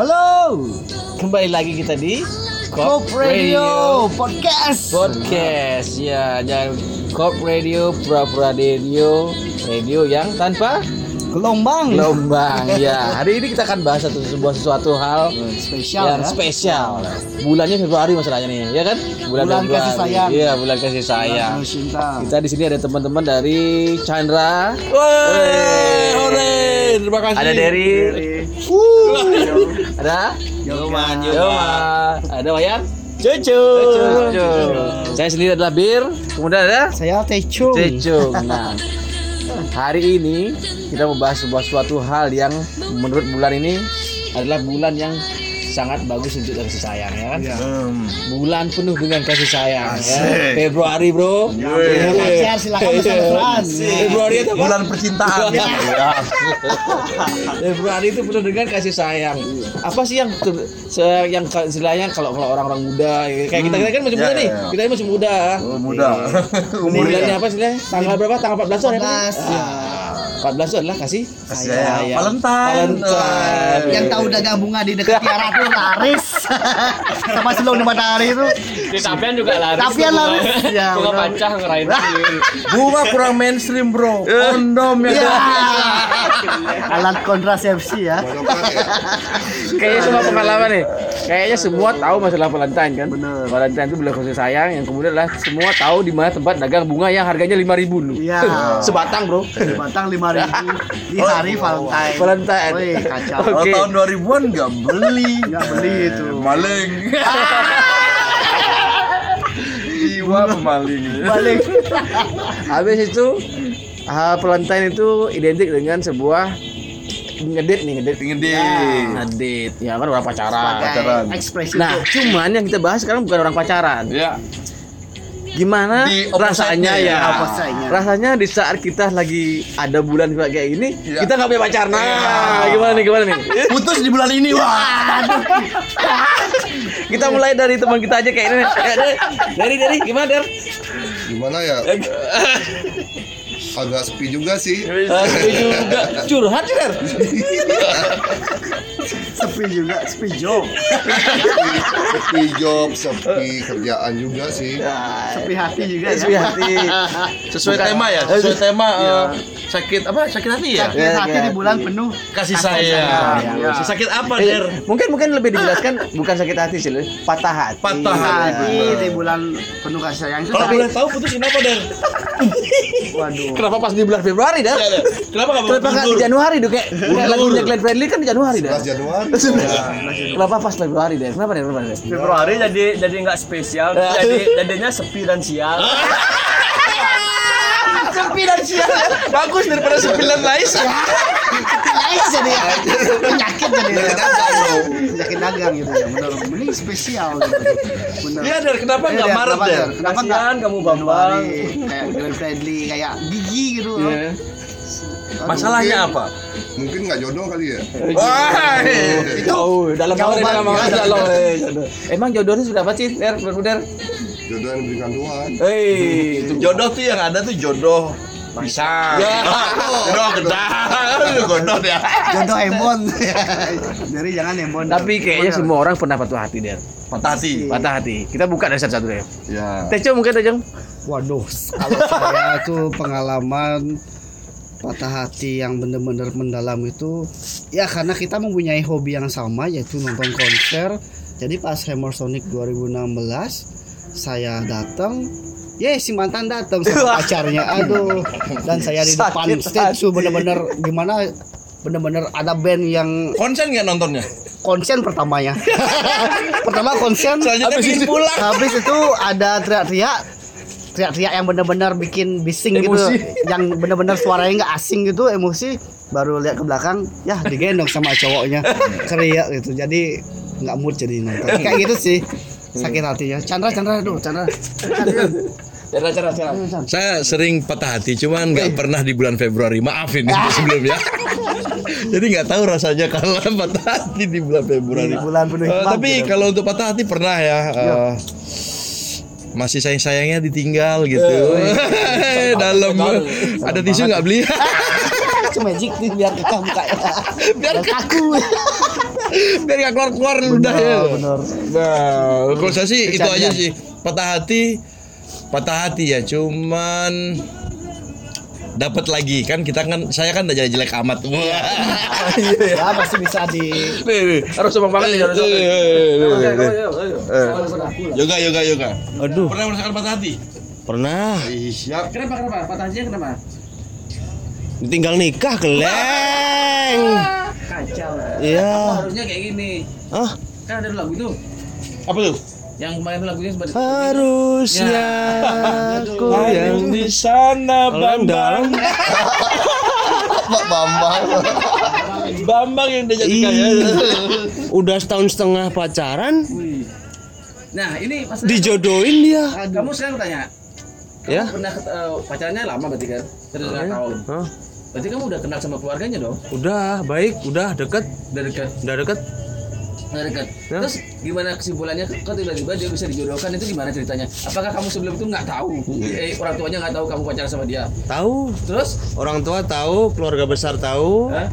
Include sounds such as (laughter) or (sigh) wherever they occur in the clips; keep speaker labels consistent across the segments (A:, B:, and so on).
A: Halo,
B: Kembali lagi kita di
A: Cop Radio Podcast.
B: Podcast. Ya, jangan Cop Radio, pura-pura radio, radio yang tanpa
A: Gelombang
B: gelombang. ya, hari ini kita akan bahas satu sebuah sesuatu hal
A: spesial
B: yang
A: ya.
B: spesial. Bulannya Februari masalahnya nih, ya kan?
A: Bulan
B: Februari.
A: kasih sayang.
B: Iya, bulan kasih sayang.
A: Bulan cinta.
B: Kita di sini ada teman-teman dari Chandra.
C: Hore, terima kasih.
B: Ada Derry. Ada
A: Yoman,
B: Yoma. Ada Wayan. Cucu. Saya sendiri adalah Bir. Kemudian ada
A: Saya Tecu.
B: Cecung. Nah, hari ini kita membahas sebuah suatu hal yang menurut bulan ini adalah bulan yang sangat bagus untuk kasih sayang ya kan?
C: Hmm.
B: Bulan penuh dengan kasih sayang ya. Februari, Bro.
A: Yang punya pacar silakan pesan pesan.
B: Februari itu apa?
C: Bulan percintaan.
B: Ya.
C: Ya.
B: Februari itu penuh dengan kasih sayang. Apa sih yang ter- se- yang istilahnya kalau kalau orang-orang muda ya, kayak kita kita kan masih
C: Ya,
B: muda
C: ya,
B: nih.
C: ya.
B: Kita ini masih muda.
C: Oh, muda. (laughs)
B: Bulannya apa istilahnya? Tanggal berapa? Tanggal 14 hari apa?
A: 14, ya.
B: Ah, 14 itu adalah kasih
C: sayang.
B: sayang.
C: Valentine.
B: Valentine.
A: Yang tahu dagang bunga di dekat tiara tuh (laughs) laris. Sama sebelum di matahari itu.
D: Di Tapian juga laris.
A: Tapian laris. Ya,
D: Bunga pancah ngerain.
C: Bunga kurang mainstream, Bro. Kondom ya.
A: Ya. (laughs) Alat kontrasepsi ya.
B: Kayaknya semua pengalaman nih. Kayaknya semua tahu masalah Valentine kan?
A: Bener.
B: Valentine itu bulan kasih sayang yang kemudian adalah semua tahu di mana tempat dagang bunga yang harganya 5000 dulu.
A: Iya.
B: Sebatang, Bro.
A: 5000 di hari Valentine.
B: Valentine.
A: Wih, kacau.
C: Kalau
B: Oke.
C: tahun 2000-an nggak beli.
A: Nggak beli itu.
C: Maling. (laughs) Jiwa pemaling.
A: Balik.
B: Habis itu ah, Valentine itu identik dengan sebuah ngedit nih ngedit.
C: Ngedit.
B: Ngedit. Ya kan orang pacaran.
C: Pacaran.
A: Ekspresi
B: Nah, cuman yang kita bahas sekarang bukan orang pacaran.
C: Ya.
B: Gimana
C: Di
B: rasanya
C: ya.
B: ya? Rasanya di saat kita lagi ada bulan kayak ini,
C: Iya.
B: kita nggak punya pacar. Nah,
C: Iya.
B: gimana nih? Gimana nih?
C: Putus di bulan ini, wah.
B: kita mulai dari teman kita aja kayak ini. Ya, dari, dari, gimana der?
E: gimana ya agak sepi juga sih
B: setuju juga. Curhat ya, der. (laughs)
A: sepi juga, sepi job.
E: sepi job sepi kerjaan juga sih
A: Sepi hati juga ya.
B: Sepi hati.
C: Sesuai tema ya, sesuai tema eh, sakit apa? Sakit hati ya?
A: Sakit
B: Ya,
A: hati
B: ya.
A: di bulan penuh
C: Kasih
A: sayang. Ya.
C: Sakit apa,
B: Eh,
C: Der?
B: mungkin mungkin lebih dijelaskan bukan sakit hati sih, patah hati.
C: Patah
A: hati
C: hati.
A: di bulan penuh kasih sayang itu
C: Kalau
A: tapi-
C: boleh tahu putus kenapa, Der? (laughs)
A: waduh
B: Kenapa pas di bulan Februari dah?
C: Kenapa nggak
B: Kenapa nggak di Januari tuh kayak, kayak lagunya Glenn Fredly kan di Januari dah.
E: 11 Januari
B: Kenapa pas Februari deh? Kenapa deh? Kenapa deh?
D: Februari jadi jadi nggak spesial, (laughs) jadi jadinya sepi dan sial. (laughs)
B: Sepi dan sial. Bagus daripada sembilan lais.
A: Lain jadi ya. penyakit jadi ya. penyakit dagang gitu ya benar ini spesial gitu benar
C: Iya, Der. Kenapa
A: Iya,
C: nggak
A: Der,
C: Maret? Der?
A: kenapa nggak
D: Kasihan kamu Bambang.
A: Kayak Glenn Fredly kayak gigi gitu
B: Iya.
C: Masalahnya apa?
E: Mungkin nggak jodoh kali ya
C: Wah,
B: Itu oh, dalam banget dalam banget
A: ada.
B: dalam. jodoh. Emang jodohnya sudah apa sih? Der, Der, Der.
E: jodoh yang diberikan Tuhan
B: Hei, itu
C: jodoh tuh yang ada tuh jodoh pisang.
B: Ya.
C: Jodoh gedang. Jodoh ya.
A: jodoh embon (laughs) jadi jangan embon
B: Tapi kayaknya semua orang pernah patah hati, Der.
C: Patah hati.
B: Patah hati. Kita buka dari satu-satu deh.
C: Ya.
B: Tejo mungkin Tejo.
A: Waduh, kalau saya tuh pengalaman patah hati yang bener-bener mendalam itu ya karena kita mempunyai hobi yang sama yaitu nonton konser. Jadi pas Hammer Sonic 2016 saya datang Ya si mantan datang sama pacarnya aduh dan saya di depan
B: Sakit
A: stage tuh bener-bener gimana bener-bener ada band yang
C: Konsen nggak nontonnya?
A: konsen pertamanya (laughs) pertama konsen
C: Selanjutnya
A: habis itu,
C: pulang.
A: habis itu ada teriak-teriak teriak-teriak yang benar-benar bikin bising
B: Emosi.
A: gitu yang benar-benar suaranya nggak asing gitu emosi baru lihat ke belakang ya digendong sama cowoknya teriak gitu jadi nggak mood jadi nonton kayak gitu sih sakit hatinya Chandra Chandra aduh Chandra
B: Cara cara cara.
C: Saya sering patah hati, cuman nggak pernah di bulan Februari. Maaf ini (laughs) sebelumnya. Jadi nggak tahu rasanya kalau (laughs) patah hati di bulan Februari.
A: Di bulan penuh hikmah,
C: tapi
A: gitu.
C: kalau untuk patah hati pernah ya. eh, masih sayang sayangnya ditinggal gitu. (laughs) Dalam ada tisu nggak beli? (laughs)
A: magic nih biar kakak buka ya.
C: Biar
A: kaku (laughs)
C: biar nggak keluar keluar ludahnya.
A: benar.
C: Nah, kalau saya sih itu aja sih. Patah hati, patah hati ya, cuman dapat lagi kan kita kan saya kan udah jadi jelek amat. Wah.
A: ya masih bisa di.
B: Harus sombong banget nih, harus.
C: Eh. Yoga, yoga, yoga.
F: Aduh,
C: Pernah merasakan patah hati?
F: pernah
E: siap.
B: Kenapa kenapa? Patah hatinya kenapa?
F: tinggal nikah keleng.
B: Kacau.
F: Iya.
B: Harusnya kayak gini.
F: Ah,
B: Kan ada lagu itu.
C: Apa tuh?
B: Yang kemarin lagunya seperti
F: harusnya aku yang
C: di sana
E: Pak Bambang.
C: Bambang yang dia jadi kaya.
F: udah setahun setengah pacaran.
B: Nah, ini pas
F: dijodohin dia.
B: kamu sekarang tanya. Kamu
F: Ya.
B: pernah ket- eh, pacarannya lama berarti kan? Setengah tahun.
F: Hah?
B: Berarti kamu udah kenal sama keluarganya dong?
F: Udah baik, udah deket,
B: Udah dekat.
F: udah deket.
B: Udah dekat.
F: Ya.
B: Terus gimana kesimpulannya? Kok tiba-tiba dia bisa dijodohkan itu gimana ceritanya? Apakah kamu sebelum itu nggak tahu? Eh, orang tuanya nggak tahu kamu pacaran sama dia.
F: Tahu,
B: Terus?
F: orang tua tahu, keluarga besar tahu.
B: Hah?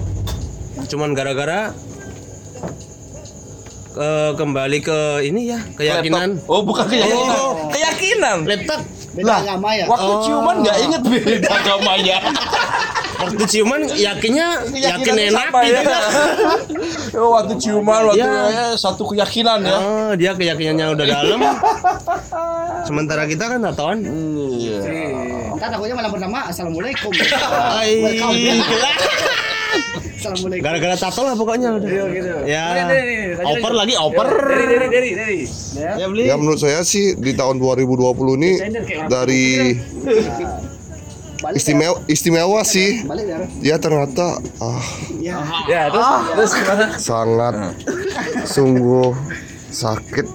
F: Cuman gara-gara eh, kembali ke ini ya keyakinan.
C: Oh, bukan keyakinan.
F: Oh.
C: Keyakinan.
F: Laptop
A: beda agama ya
C: Waktu ciuman nggak inget beda (laughs) agamanya.
F: waktu ciuman yakinnya yakin enak
C: sama ya.
F: gitu. (laughs)
C: Oh, waktu ciuman, waktu
F: Ya.
C: ya, satu keyakinan ya.
F: Oh, dia keyakinannya udah dalam. (laughs) Sementara kita kan nggak tahuan.
C: Iya.
A: Ntar takutnya malam pertama assalamualaikum
F: Ai,
A: assalamualaikum
F: Gara-gara tato lah pokoknya udah.
B: gitu.
F: Ya. Oper lagi, oper.
B: Dari, dari, dari, dari.
F: Ya beli.
E: Ya menurut saya sih di tahun 2020 ini dari
A: balik
E: istimewa istimewa sih.
A: balik ya
E: Ya ternyata ah
A: ya
B: Ya, terus, terus gimana?
E: sangat sungguh sakit.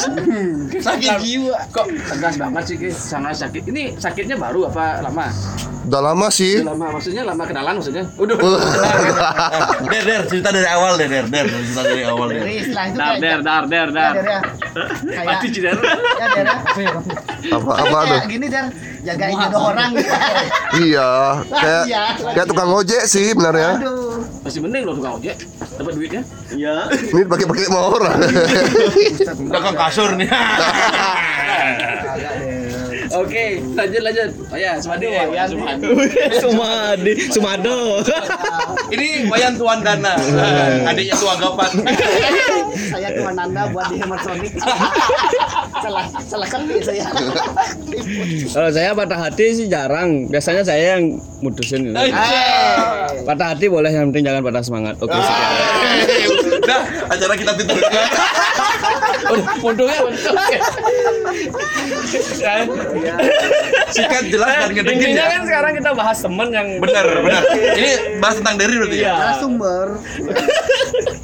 E: (laughs)
B: Sakit jiwa. Kok tegas banget sih, Ki? Sangat sakit. Ini sakitnya baru apa lama?
E: Udah lama sih.
B: Udah lama, maksudnya lama kenalan maksudnya? Udah. (laughs)
C: Der, der, cerita dari awal der, der, der, cerita dari awal der.
B: Dar, der, dar, der,
A: ya,
B: dar.
A: Ya.
B: Pasti cider.
A: ya Der, ya.
E: Apa apa tuh?
A: kayak gini Der jagain jodoh orang
E: Iya, kayak
A: Iya.
E: kayak tukang ojek sih benernya.
A: aduh
B: Masih mending loh tukang ojek. Dapat duitnya.
E: Ini pakai-pakai sama orang.
C: Belakang kasur nih.
B: Oke, lanjut lanjut. Oh ya, Sumadi ya, ya, Sumadi.
F: Sumadi, Sumado.
C: Ini Wayan Tuan Dana, adiknya Tuan Gapat.
A: saya cuma nanda buat di Hemat Sonic salah salah ketik saya (laughs)
D: Kalau saya patah hati sih jarang. Biasanya saya yang mutusin.
A: Eh,
D: Patah hati boleh, yang penting jangan patah semangat. Oke, sekian.
C: Udah, acara kita tutup.
B: Untungnya untung.
C: Sikat jelas dan ngedengin ya.
D: kan sekarang kita bahas temen yang
C: Benar, benar. Ini bahas tentang Derry berarti ya?
A: sumber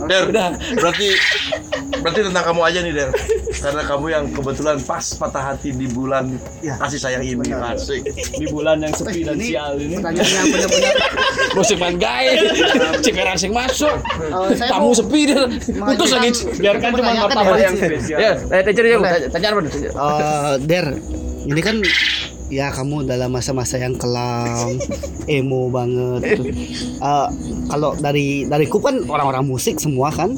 C: Der, berarti berarti tentang kamu aja nih Der. Karena kamu yang kebetulan pas patah hati di bulan kasih sayang ini. Asik. (laughs)
D: di bulan yang sepi dan
A: ini
D: sial ini.
A: pertanyaan yang benar-benar
D: Musik main gay, sing (laughs) masuk,
A: saya
D: tamu
A: mau
D: sepi dia, putus lagi. Biarkan cuma martabak
A: ya,
D: yang spesial.
B: Ya, eh, tanya apa? Tanya.
A: Eh, Der, ini kan ya kamu dalam masa-masa yang kelam, (laughs) emo banget. tuh. Eh, kalau dari dariku kan orang-orang musik semua kan,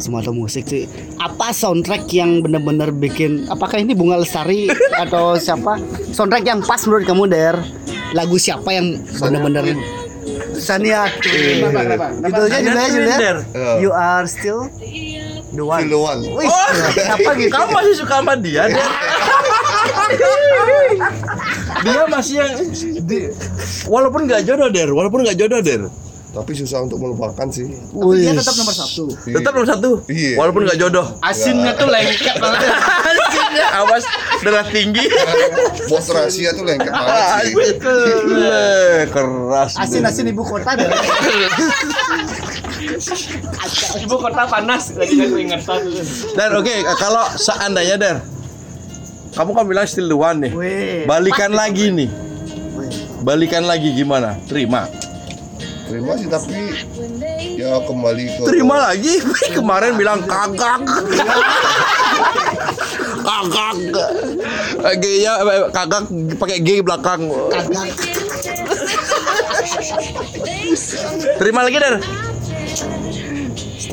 A: semua tahu musik sih. Apa soundtrack yang benar-benar bikin? Apakah ini Bunga Lestari atau siapa? Soundtrack yang pas menurut kamu Der? Lagu siapa yang benar-benar Sania? Itu aja judulnya judulnya
C: Der.
A: You are still the one.
E: Still the one.
A: Wih, siapa gitu?
C: Kamu masih suka sama dia, Der? (laughs) dia masih yang di- walaupun nggak jodoh Der, walaupun nggak jodoh Der.
E: Tapi susah untuk melupakan sih.
A: Tapi dia tetap nomor satu.
C: Tetap nomor satu,
E: Iya.
C: walaupun nggak jodoh.
B: Asinnya tuh lengket banget.
C: Asinnya awas darah tinggi.
E: Bos rahasia tuh lengket banget sih.
C: Eh, keras.
A: Asin-asin ibu kota deh.
D: Ibu kota panas lagi aku ingetan.
C: Dan oke, kalau seandainya Der, kamu kan bilang still the one nih.
A: Wih.
C: Balikan lagi nih. Balikan lagi gimana? Terima.
E: Terima sih tapi ya kembali ke
C: Terima lagi. (laughs) Kemarin bilang kagak. (laughs) kagak. G-nya kagak pakai G belakang. Terima lagi Der.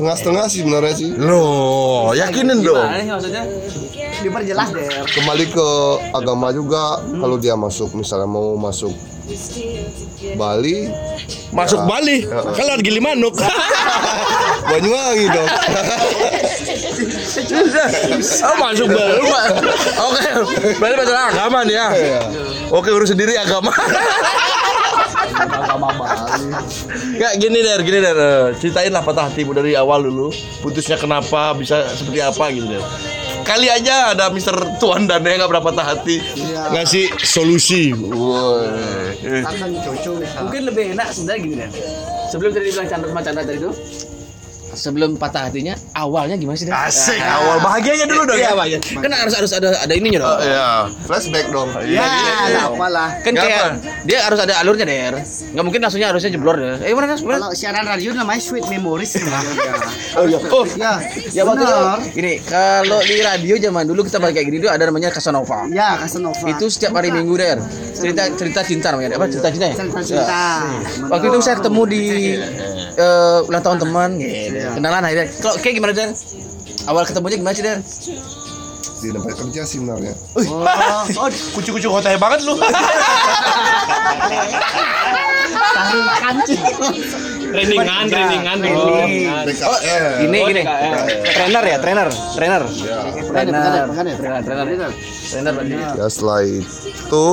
E: Setengah-setengah sih sebenarnya sih.
C: Loh, yakinin dong.
B: Gimana sih maksudnya?
A: Diperjelas deh.
E: Kembali ke agama juga kalau dia masuk misalnya mau masuk Bali,
C: Masuk Bali. Kan lewat Gilimanuk. (laughs)
E: Banyuwangi dong. (laughs)
C: oh, masuk Bali. Oke, berarti masalah agama nih ya. Oke, urus sendiri agama. (laughs)
A: Agama Bali.
C: Enggak gini der, gini der. Eh, Ceritain lah patah hatimu dari awal dulu. Putusnya kenapa, bisa seperti apa gitu der. Kali aja ada Mister Tuan dan yang nggak pernah patah hati ngasih solusi.
B: Mungkin lebih enak sebenarnya gini deh. Sebelum tadi bilang Chandra sama Chandra tadi itu, sebelum patah hatinya awalnya gimana sih? Dan?
C: Asik awal bahagianya dulu dong ya.
B: Iya, kan harus harus ada ada ininya dong.
C: Iya.
E: Flashback dong.
A: Ya, enggak apalah.
B: Kan
C: Nggak
B: kayak
C: apa.
B: dia harus ada alurnya der. Nggak mungkin langsungnya harusnya jeblor deh. Eh mana?
A: Kalau siaran radio namanya Sweet Memories. (laughs)
B: Oh iya. Oh,
A: Ya,
B: ya waktu itu gini, kalau di radio zaman dulu kita pakai kayak gini tuh ada namanya Casanova.
A: Ya, Casanova.
B: Itu setiap hari Minggu der. Cerita cerita cinta namanya. Apa cerita cinta ya?
A: cerita cinta.
B: Ya. Waktu itu saya ketemu di eh, ulang tahun teman, gitu. Kenalan akhirnya. Kalau kayak gimana der? Awal ketemunya gimana sih der?
E: Di tempat kerja sih sebenarnya.
A: Oh, oh,
C: Kucu-kucu hotel banget lu.
A: taruh kancing.
D: Trainingan, trainingan, trainingan.
E: BKR.
B: Gini gini. Trainer ya, trainer, trainer.
A: Bukan ya, bukan ya, bukan ya.
B: Trainer, trainer. Trainer berarti.
E: Ya setelah itu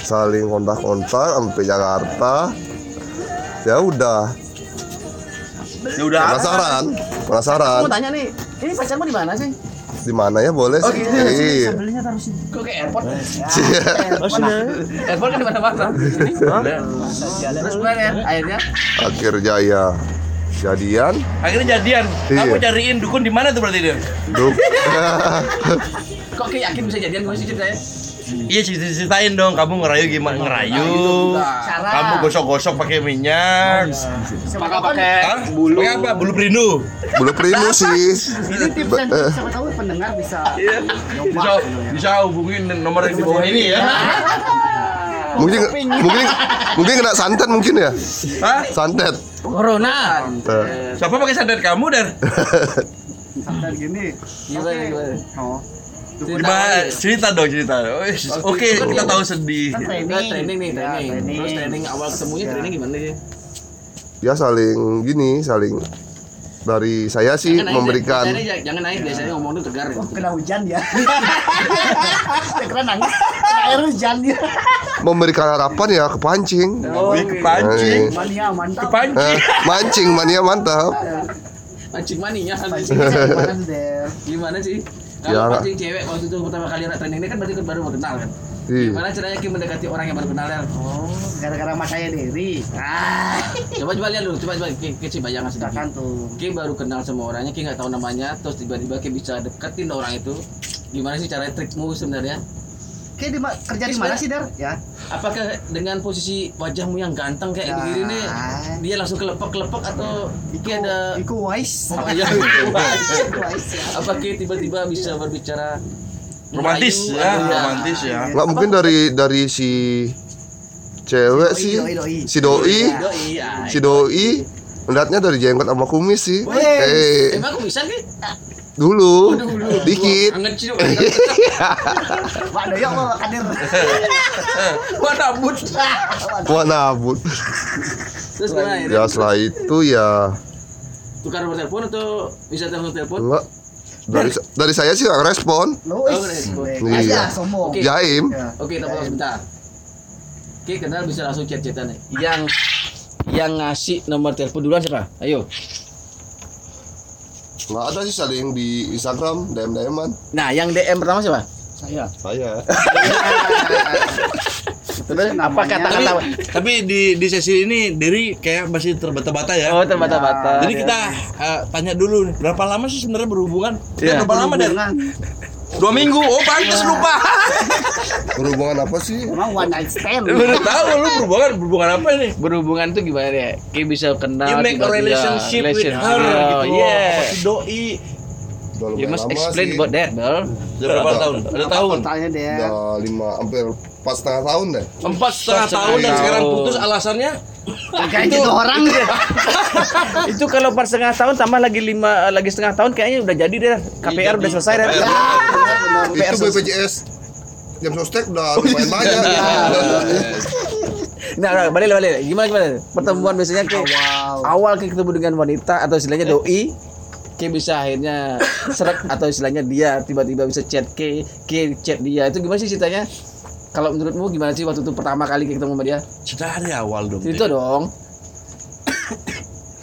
E: saling kontak-kontak sampai Jakarta. Ya udah,
C: Ya udah.
E: penasaran, penasaran.
B: Mau tanya nih, ini pacarmu di mana sih?
E: Di mana ya boleh sih? Iya.
B: Kok ke airport?
E: Iya.
B: airport kan di mana-mana. Sini. Terus gimana ya? Akhirnya
E: Akhir jaya jadian.
C: Akhirnya jadian.
E: Iya.
C: Kamu cariin dukun di mana tuh berarti dia?
E: Duk. (laughs)
B: kok kayak yakin bisa jadian gimana sih ceritanya?
C: Iya cerita- ceritain dong kamu ngerayu gimana ngerayu.
A: Cara.
C: Kamu gosok-gosok pakai minyak.
B: Apakah pakai
C: Hah? Bulu. Pakai apa? Bulu perindu.
E: Belum primus sih.
A: Ini tips dan trik, siapa tahu pendengar bisa
C: Bisa bisa hubungin nomor yang di bawah ini ya.
E: Mungkin mungkin mungkin kena santet mungkin ya.
C: Hah?
E: Santet.
B: corona?
E: Eh,
C: Siapa pakai santet kamu dan (laughs)
A: santai gini.
B: Gimana gimana?
A: Oh,
C: gimana? Cerita dong cerita. Wih, Oke, kita tahu sedih.
A: kan
B: Training,
A: training.
B: training nih,
A: Ya,
B: training.
A: training.
B: Terus training awal ketemunya training gimana sih?
E: Ya saling gini, saling dari saya sih
B: Jangan naik,
E: memberikan
B: biasanya jangan- naik biasanya ngomong tuh tegar ya.
A: Kena hujan (laughs) dia. Kena nangis. Kena air hujan dia.
E: memberikan harapan ya kepancing.
C: Wih, kepancing.
A: Mania mantap.
C: Kepancing.
E: Eh, mancing mania mantap.
B: Mancing
A: Der?
B: Gimana sih? Kalau
E: nggak.
B: mancing cewek waktu itu pertama kali anak training ini kan berarti kan baru mau kenal kan?
E: Iya.
B: Gimana caranya Kim mendekati orang yang baru kenal ya?
A: Oh, gara-gara mas saya Dewi. Ah, (laughs)
B: Coba coba lihat dulu, coba coba Ki Ki coba bayangan sedikit.
A: silakan tuh.
B: Ki baru kenal sama orangnya, Ki nggak tahu namanya, terus tiba-tiba Ki bisa deketin orang itu. Gimana sih cara trikmu sebenarnya?
A: Kayak di ma- kerja di mana sih, Der? Ya.
B: Apakah dengan posisi wajahmu yang ganteng kayak
A: Ya.
B: begini nih, dia langsung kelepek-kelepek atau Ki ada
A: Iku wise.
B: Oh, iya. (laughs)
A: Wise ya. (laughs)
B: apa Ki tiba-tiba bisa berbicara
C: Romantis ya,
B: atau
C: romantis ya.
E: Nggak mungkin dari dari si cewek
A: Doi,
E: sih,
A: doi, doi.
E: si doi,
B: Doi, ya.
E: si doi melihatnya dari jenggot sama kumis sih. Eh,
B: Emang aku bisa
E: Dulu, dikit.
A: Doyok mau kadir. (laughs)
B: Wah, nabut.
E: Wah nabut.
B: Terus gimana akhirnya?
E: Ya setelah itu ya
B: Tukar nomor telepon atau bisa telepon telepon?
E: enggak dari dari saya sih nggak respon.
A: Lu
B: Oh, respon.
E: Iya.
A: Sombong.
B: Oke.
E: Jaim.
A: Ya.
B: Oke, kita potong sebentar. Oke, kenal bisa langsung chat-chatan nih. Yang yang ngasih nomor telepon duluan siapa? Ayo.
E: Nggak ada sih saling di Instagram DM DMan.
B: Nah, yang DM pertama siapa?
A: Saya.
E: Saya. (laughs)
B: Terus apa
C: Tapi,
B: kata-kata?
C: tapi di di sesi ini Derry kayak masih terbata-bata ya.
B: Oh, terbata-bata.
C: Jadi kita eh, tanya dulu berapa lama sih sebenarnya berhubungan? Ya, berapa lama Der? Dua minggu. Oh, pantas lupa. (laughs)
E: Berhubungan apa sih?
A: Emang one night stand. (laughs)
C: Baru tahu lu berhubungan berhubungan apa ini?
B: Berhubungan tuh gimana ya? Kayak bisa kenal
C: You make a relationship with
B: relationship.
C: her
B: Oh,
C: gitu.
B: yeah.
C: Apa si doi?
E: Udah
B: You must explain
E: sih.
B: about that, Bel.
C: Udah berapa tahun? Ada tahun.
A: Totalnya, Der.
E: Udah lima hampir empat setengah tahun deh.
C: Empat setengah tahun dan sekarang putus alasannya?
A: Kayak gitu orang (laughs)
B: itu kalau empat setengah tahun tambah lagi lima lagi setengah tahun kayaknya udah jadi deh. KPR udah selesai deh.
E: Itu BPJS jam sostek udah lumayan. Banyak.
B: nah nah, balik balik. Gimana gimana? Pertemuan biasanya kayak awal. kayak ketemu dengan wanita atau istilahnya doi kayak bisa akhirnya serak atau istilahnya dia tiba-tiba bisa chat ke ke chat dia. Itu gimana sih ceritanya kalau menurutmu gimana sih waktu itu pertama kali ketemu sama dia
C: sudah dari awal dong.
B: itu dong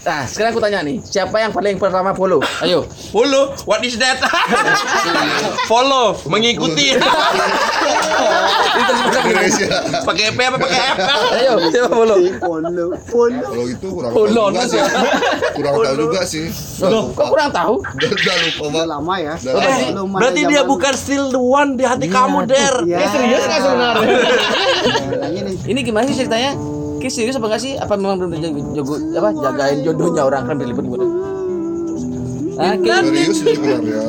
B: Nah, sekarang aku tanya nih, siapa yang paling pertama follow? Ayo.
C: Follow, what is that? (laughs) Follow, mengikuti. (laughs)
E: Indonesia.
C: pakai P apa pakai F?
B: Ayo, siapa follow?
E: Kalau itu kurang
B: Oh,
E: tahu juga sih. Kurang tahu juga sih.
B: Loh,
E: lupa.
B: kok kurang tahu?
E: Udah lupa
A: udah lama ya
E: Udah
C: Berarti, berarti dia
A: zaman-
C: bukan still the one di hati kamu, Der.
A: ya
G: Serius nggak sebenarnya?
A: Ini
B: Ini gimana sih ceritanya? Ki serius apa enggak sih? Apa memang belum jaga, jogo, apa jagain jodohnya orang kan berlibet gimana? Ah, Ki,
E: Serius sih sebenarnya.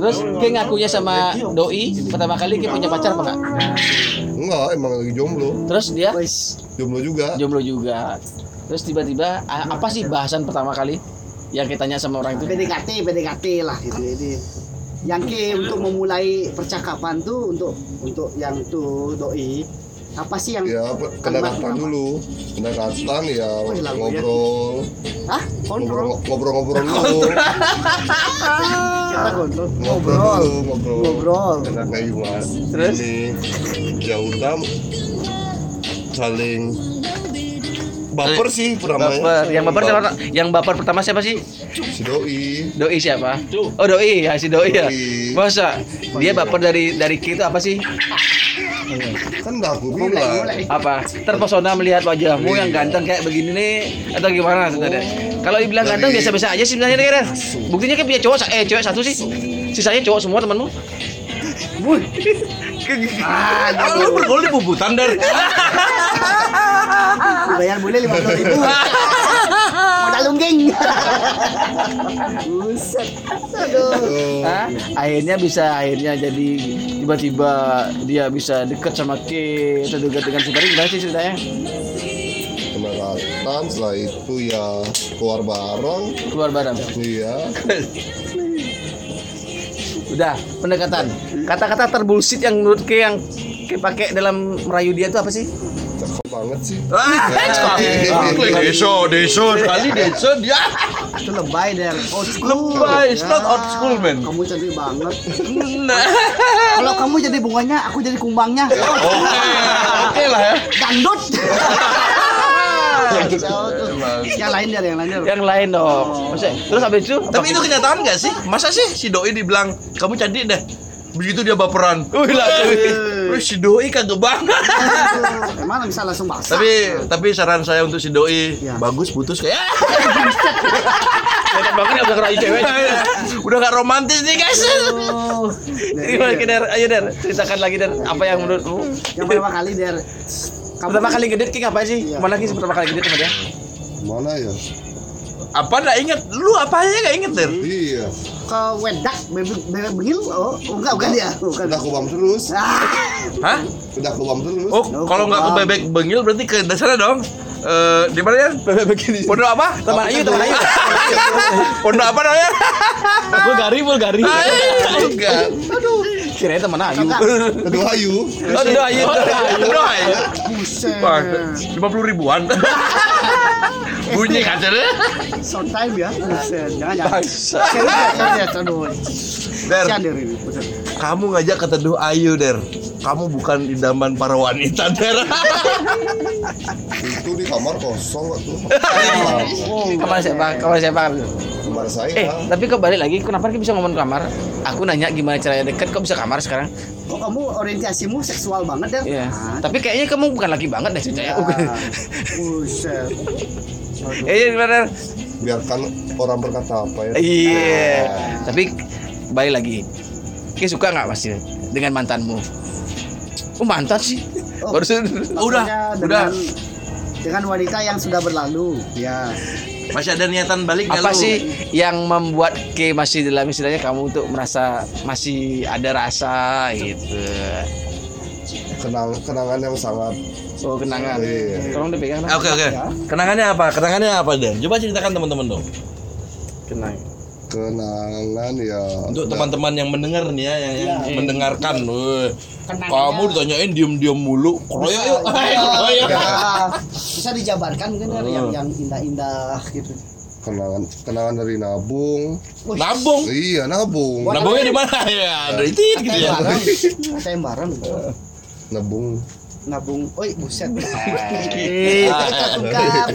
B: terus Ki ngakunya sama doi pertama kali Ki punya pacar apa enggak?
E: Enggak, emang lagi jomblo.
B: Terus dia
A: wes
E: Jomblo juga.
B: jomblo juga. Terus tiba-tiba apa sih bahasan pertama kali yang kita tanya sama orang itu?
A: PDKT PDKT lah gitu ini yang ke untuk memulai percakapan tuh untuk untuk yang tuh doi apa sih yang
E: Ya, pe- pendekatan dulu. Pendekatan ya
A: Oh, iya, ya.
E: ngobrol.
A: Hah? Kontrol.
E: Ngobrol ngobrol dulu. Ngobrol
A: Ngobrol.
E: ngobrol.
A: Ngobrol.
E: Enak kayak gimana?
B: Terus?
E: Ini ya udah saling baper sih pertamanya.
B: Baper. Yang baper siapa? Yang baper pertama siapa sih?
E: Si doi.
B: Doi siapa? Oh doi, ya si doi ya.
E: Doi.
B: Masa dia baper dari dari kita apa sih?
E: Kan udah aku bilang.
A: mulai.
B: Apa? Terpesona melihat wajahmu yang ganteng kayak begini nih atau gimana sebenarnya? Kalau dibilang
E: Dari-
B: ganteng biasa-biasa aja sih sebenarnya kan. Buktinya kan punya cowok eh cewek satu sih. Sisanya cowok semua temanmu.
C: Kalau lu bergol di bubutan, Der.
A: Bayar boleh lima puluh ribu. Modal lungging. Buset. Aduh.
B: Hah? Akhirnya bisa akhirnya jadi tiba-tiba dia bisa deket sama K atau dekat dengan si Bari gimana sih ceritanya?
E: pendekatan setelah itu ya keluar bareng
B: Keluar bareng.
E: iya (laughs)
B: Udah, pendekatan. Kata-kata terbulsit yang menurut K yang K pakai dalam merayu dia itu apa sih?
E: cakep banget sih
C: Deso, deso, sekali deso dia.
A: Itu lebay der. Old school.
C: Lebay, it's not
A: Ya,
C: old school, man.
A: Kamu cantik banget.
C: Nah.
A: Kalau kamu jadi bunganya, aku jadi kumbangnya.
C: Oke, oke lah ya.
A: Dangdut. Yang lain der, yang lain der.
B: Yang lain dong. Maksudnya, terus habis itu
C: Tapi itu kenyataan gak sih? Masa sih si doi dibilang kamu cantik deh? Begitu dia baperan. Wih lah, Wih, si doi kagak banget. (laughs)
A: Emang bisa langsung basah.
C: tapi tapi saran saya untuk si doi
A: Ya.
C: bagus putus kayak
B: ya (laughs) udah ngerayu cewek.
C: udah gak romantis nih guys.
A: Oh,
B: Gimana Der? Ayo Der, ceritakan lagi Der, apa yang menurutmu?
A: yang pertama kali der. Kamu
B: Pertama kali ngedit Ki ngapain sih? Mana Ki pertama kali ngedit sama dia?
E: mana ya
C: Apa gak inget? Lu apa aja gak inget Der?
E: iya
A: ke wedak bebek bebek bengil oh enggak bukan dia bukan
E: udah kubam terus
A: ah
C: Hah?
E: udah kubam terus
C: Oh, kalau nggak ke bebek bengil berarti ke dasarnya dong. Eh, di mana ya? Pondok apa?
B: Teman Ayu, teman Ayu. (laughs)
C: Pondok apa namanya?
B: Bulgari, Bulgari.
C: Enggak.
B: Kirain teman Ayu.
E: kedua ayu
B: Oh, Ayu.
C: Pondok Ayu.
A: buset
C: Wah, lima puluh ribuan. (laughs) Bunyi kan jadi.
A: short time ya buset jangan jangan serius ya serius aduh kasihan der ini buset
C: kamu ngajak ke teduh Ayu, Der. Kamu bukan idaman para wanita, Der.
E: itu di kamar kosong waktu (laughs)
B: Kamar siapa? Kamar siapa?
E: kamar saya
B: Eh, tapi kok balik lagi, kenapa Ki bisa ngomong kamar? Aku nanya gimana caranya deket, kok bisa kamar sekarang?
A: kok kamu orientasimu seksual banget der
B: Iya.
A: Ah,
B: Tapi kayaknya kamu bukan laki banget deh ceritanya.
A: ah, buset
B: Eh, gimana? Der?
E: biarkan orang berkata apa ya
B: Iya. Tapi balik lagi. Ki suka nggak masih dengan mantanmu? Oh mantan sih.
A: Oh.
B: Baru
C: Udah,
A: Maksudnya
C: udah.
A: dengan, dengan wanita yang sudah berlalu ya
C: Masih ada niatan balik
B: apa sih yang membuat Ki masih dalam istilahnya kamu untuk merasa masih ada rasa gitu?
E: kenang kenangan yang sangat
B: Oh kenangan.
E: Iya.
B: Tolong dipegang.
C: Oke oke. Kenangannya apa? Kenangannya apa Dan? Coba ceritakan teman-teman dong.
B: Kenang.
E: Kenangan ya.
C: Untuk teman-teman yang mendengar nih ya, yang, yang mendengarkan, weh,
A: Kenangannya-
C: kamu ditanyain diem-diem mulu, kroyok yuk, kroyok.
A: Ya, bisa dijabarkan mungkin dari yang yang indah-indah gitu.
E: kenangan kenangan dari nabung.
C: Nabung,
E: iya nabung.
C: Nabungnya di mana? Ya? Dari tit gitu ya.
A: Bareng.
E: nabung
A: Nabung, oi buset.
C: Eh,
A: Ungkap.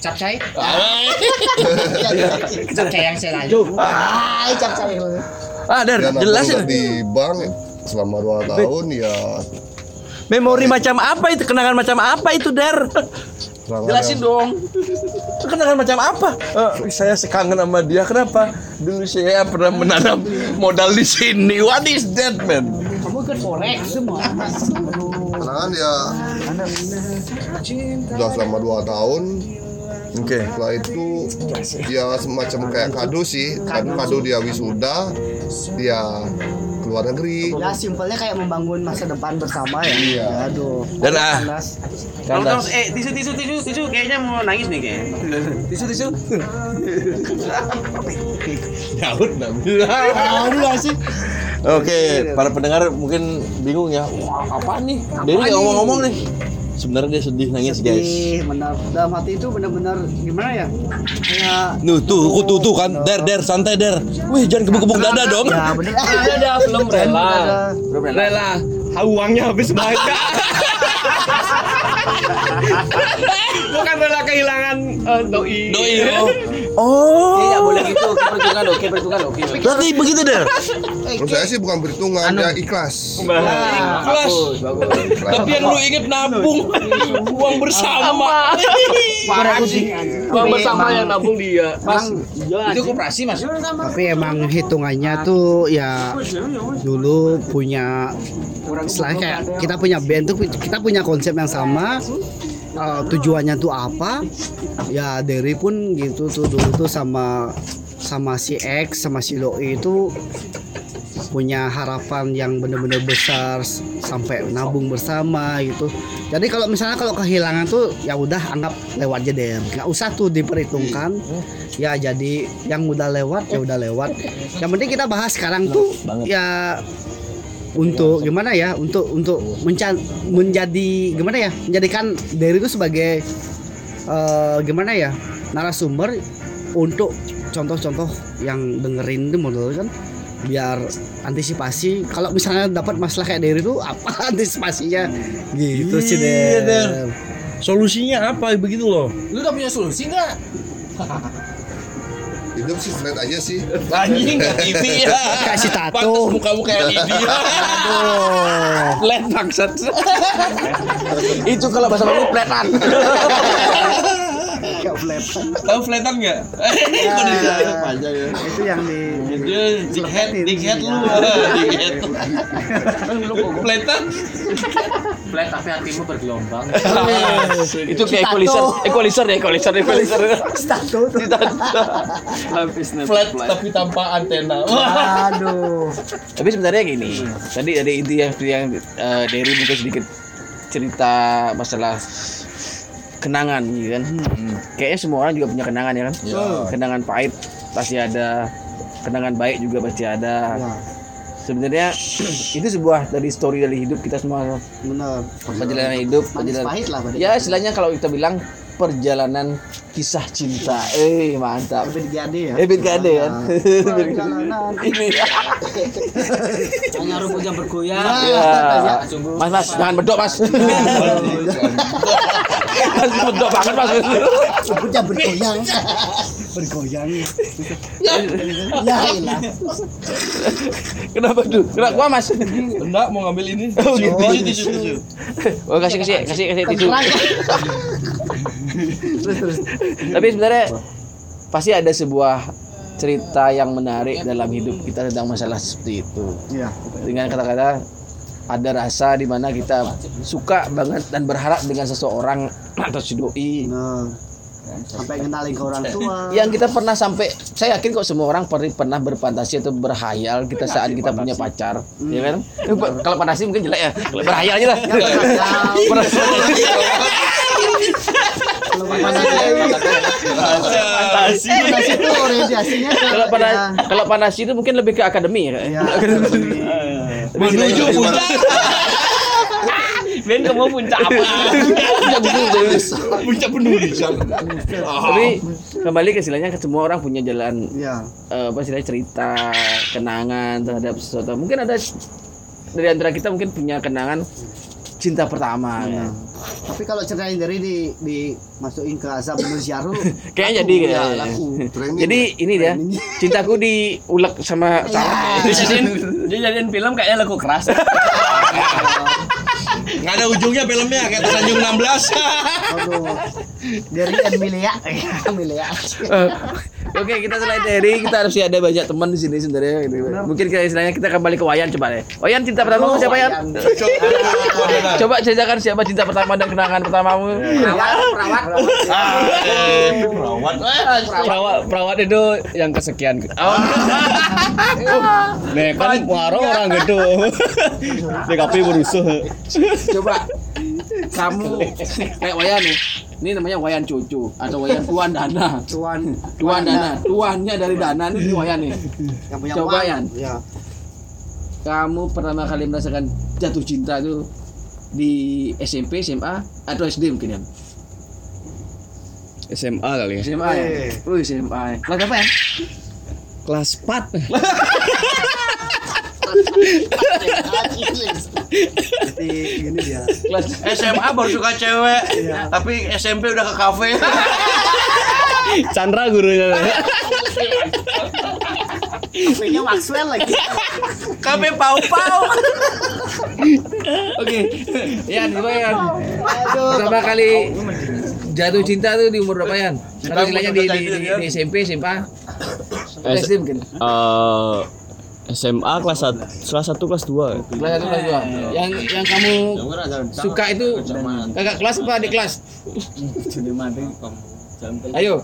H: Capcay.
A: Capcay yang saya lanjut. Ah, capcay.
C: Ah, Dar,
E: ya nabung
C: jelasin.
E: di bank selama dua tahun ya
C: Memori macam apa itu? Kenangan macam apa itu, Dar?
E: kenangan
C: Jelasin dong. Kenangan macam apa? Eh, saya sekangen sama dia. Kenapa? Dulu saya pernah menanam modal di sini. What is that, man?
A: Forex semua.
E: kenangan ya udah selama dua tahun
C: Oke.
E: setelah itu ya semacam kayak kado sih kado kado dia wisuda dia keluar negeri
A: Ya simpelnya kayak membangun masa depan bersama ya.
E: Iya.
A: Aduh.
C: Dan ah.
B: Tolong tolong
C: kandas.
B: eh tisu tisu tisu tisu kayaknya mau nangis nih kayaknya. Tisu tisu. (laughs)
C: Nyaut Oke, para pendengar mungkin bingung ya. Wah, apa nih? Dari nggak ngomong-ngomong nih. Sebenarnya dia sedih nangis, guys.
A: Sedih, benar. Dalam hati itu benar-benar gimana ya? Kayak
C: Nuh, tuh, tuh, tuh, tuh kan. Der, der, santai, der. Wih, jangan kebuk-kebuk dada dong.
A: ya benar. (laughs)
D: Ada belum rela.
A: Ada.
D: Rela. Ah, uangnya habis banget. (laughs) Bukan rela kehilangan eh, doi.
C: Doi. Oh. (laughs)
B: Tidak boleh gitu. Kayak perhitungan loh, kayak perhitungan kayak-
C: Berarti begitu, der.
E: menurut saya sih bukan perhitungan ya ikhlas
C: Kelas.
B: Bagus, bagus.
C: Tapi yang lu inget nabung uang bersama.
D: Uang bersama yang nabung dia.
A: Emang,
B: Itu koperasi mas.
A: tapi emang hitungannya tuh ya dulu punya istilahnya kayak kita punya band tuh kita punya konsep yang sama eh, tujuannya tuh apa? Ya Derry pun gitu tuh dulu tuh sama sama si X sama si Doi itu punya harapan yang bener-bener besar sampai nabung bersama gitu. Jadi kalau misalnya kalau kehilangan tuh ya udah anggap lewat aja deh nggak usah tuh diperhitungkan. Ya jadi yang udah lewat ya udah lewat. Yang penting kita bahas sekarang tuh ya untuk gimana ya untuk untuk menca- menjadi gimana ya menjadikan Derry itu sebagai eh, gimana ya narasumber untuk contoh-contoh yang dengerin itu model kan biar antisipasi kalau misalnya dapat masalah kayak Derry itu apa (laughs) antisipasinya gitu sih
C: Iya, Der.
A: Der.
C: Solusinya apa begitu loh?
H: Lu udah punya solusi nggak? (laughs)
E: hidup sih flat aja sih
C: Anjing nggak TV ya.
A: Kasih tato.
C: Pantes mukamu kayak ini.
B: Flat bangsat. Itu kalau bahasa Bali flatan.
A: Kayak flat.
C: Tahu fletan nggak? Kok disuruh panjang ya?
A: itu yang di
C: Itu big head, big head lu. Big head. Fletan.
H: Flat tapi hatimu bergelombang.
B: Itu kayak equalizer, equalizer ya, equalizer, equalizer.
A: tato tuh
D: Habis nih.
C: Flat tapi tanpa antena.
A: aduh
B: Tapi sebenarnya gini, tadi ada inti yang yang eh, Derry mungkin sedikit cerita masalah kenangan gitu kan. Kayaknya semua orang juga punya kenangan ya kan. Kenangan pahit pasti ada, kenangan baik juga pasti ada.
A: ya
B: Sebenarnya (clears throat) itu sebuah dari story dari hidup kita semua.
A: benar
B: Perjalanan hidup, perjalanan
A: pahit lah
B: Ya istilahnya kalau kita bilang perjalanan kisah cinta. Eh mantap.
A: Ebit Gade ya
B: Ebit Gade kan.
A: perjalanan (laughs)
B: Ini.
H: Hanya rumput yang bergoyang.
B: Ya. Mas mas jangan bedok mas. mas bedok banget mas.
A: rambutnya bergoyang bergoyang ya ilah
B: Kenapa tuh? Kenapa gua mas?
C: Enggak mau ngambil ini.
B: Oh,
C: Tisu,
B: gitu.
C: tisu, tisu, tisu.
B: Oh kasih kasih kasih kasih tisu.
A: Terang. terus terus.
B: Tapi sebenarnya pasti ada sebuah cerita yang menarik dalam hidup kita tentang masalah seperti itu.
A: ya
B: Dengan kata-kata ada rasa di mana kita suka banget dan berharap dengan seseorang (clears throat) atau si doi.
A: Nah sampai kenalin ke orang tua.
B: Yang kita pernah sampai saya yakin kok semua orang pernah pernah berfantasi atau berhayal kita saat kita punya pacar ya kan? Kalau fantasi mungkin jelek ya. Berhayal aja lah (laughs)
A: fantasi. Fantasi itu orientasinya
B: kalau pada
A: ya,
B: kalau fantasi itu mungkin lebih ke akademi ya.
A: Ya, (laughs)
C: Menuju puncak.
D: Ben kamu puncak apa?
C: Puncak penulisan.
B: tapi kembali ke istilahnya semua orang punya jalan
A: ya.
B: eh, apa istilahnya cerita kenangan terhadap sesuatu. Mungkin ada dari antara kita mungkin punya kenangan cinta pertama kan.
A: tapi kalau ceritain dari di dimasukin ke azab menusyaru (laughs)
B: kayaknya jadi
A: ya, laku
E: Training
B: jadi ini dia (laughs) cintaku diulek sama sama (laughs)
D: Dijadiin dijadiin film kayaknya lagu keras.
C: Nggak ada ujungnya filmnya kayak Tanjung 16.
A: Aduh. dari Emilia Emilia
B: Eh, Oke kita selain dari kita harus ada banyak teman di sini sebenarnya. gitu. Mungkin kita istilahnya kita kembali ke Wayan coba deh. Wayan cinta pertamamu siapa Yan? Coba ceritakan siapa cinta pertama dan kenangan pertamamu.
A: perawat
C: Perawat.
D: Perawat perawat itu yang kesekian.
B: Oh,
D: Nih kan warung orang gitu. DKP berusuh.
B: coba kamu kayak Wayan nih. Ini namanya Wayan cucu atau Wayan tuan dana. (laughs)
A: tuan
B: Tuan dana. Tuannya dari dana ini Wayan nih.
A: yang punya
B: Coba,
A: uang.
B: Yan.
A: ya
B: Kamu pertama kali merasakan jatuh cinta itu di SMP, SMA atau SD mungkin ya?
D: SMA kali ya.
B: SMA ya? Wih SMA ya. Kelas apa ya?
D: Kelas 4. (laughs)
A: jadi gini dia
B: Kelas
C: SMA baru suka cewek, tapi SMP udah ke kafe.
D: Chandra gurunya.
A: kayaknya Maxwell lagi
C: Kafe pau-pau.
B: Oke. Yan, coba Yan. Pertama kali jatuh cinta tuh di umur berapa Yan? Atau istilahnya di, di, di, di SMP, SMA? SD mungkin?
D: Eh SMA kelas 1 kelas 1 kelas 2.
B: Kelas satu, kelas dua. Yang yang kamu suka itu kakak kelas apa adik kelas? Ayo.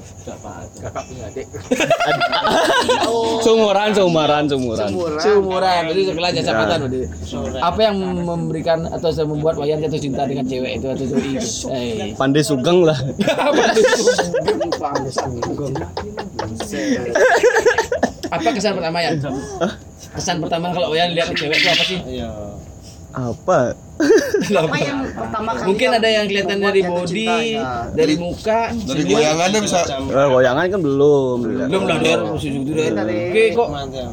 D: Sumuran, sumuran, sumuran.
B: Seumuran, berarti sekelas jasa berarti. Apa yang memberikan atau membuat Wayan jatuh cinta dengan cewek itu atau itu? Eh.
D: Pandai sugeng lah.
B: apa kesan pertama ya? Kesan pertama kalau Wayan lihat cewek itu apa sih?
D: Apa?
A: apa yang pertama kali
B: Mungkin ada yang kelihatan dari body,
A: cinta, ya.
B: dari muka,
C: Dari goyangannya bisa.
D: Eh, goyangan kan belum.
B: belum lah der, masih itu der. Oke kok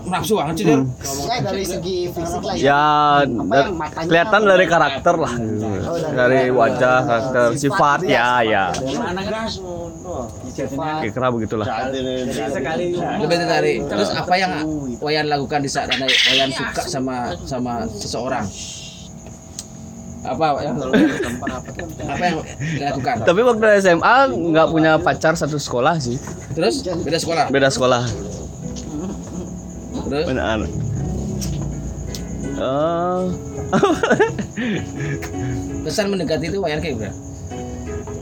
B: nafsu banget sih der.
A: Ya, dari segi fisik lah
D: Ya,
A: matanya
D: kelihatan dari karakter lah. Dari wajah, karakter, sifat ya, ya. Kira begitulah.
B: Lebih tertarik. Terus apa yang Wayan lakukan di saat ada Wayan suka sama sama seseorang? Apa yang apa yang dilakukan?
D: Tapi waktu SMA nggak punya pacar satu sekolah sih.
B: Terus beda sekolah.
D: Beda sekolah.
B: Terus
D: Benar. Eh,
B: kesan mendekati itu Wayan kayak gimana?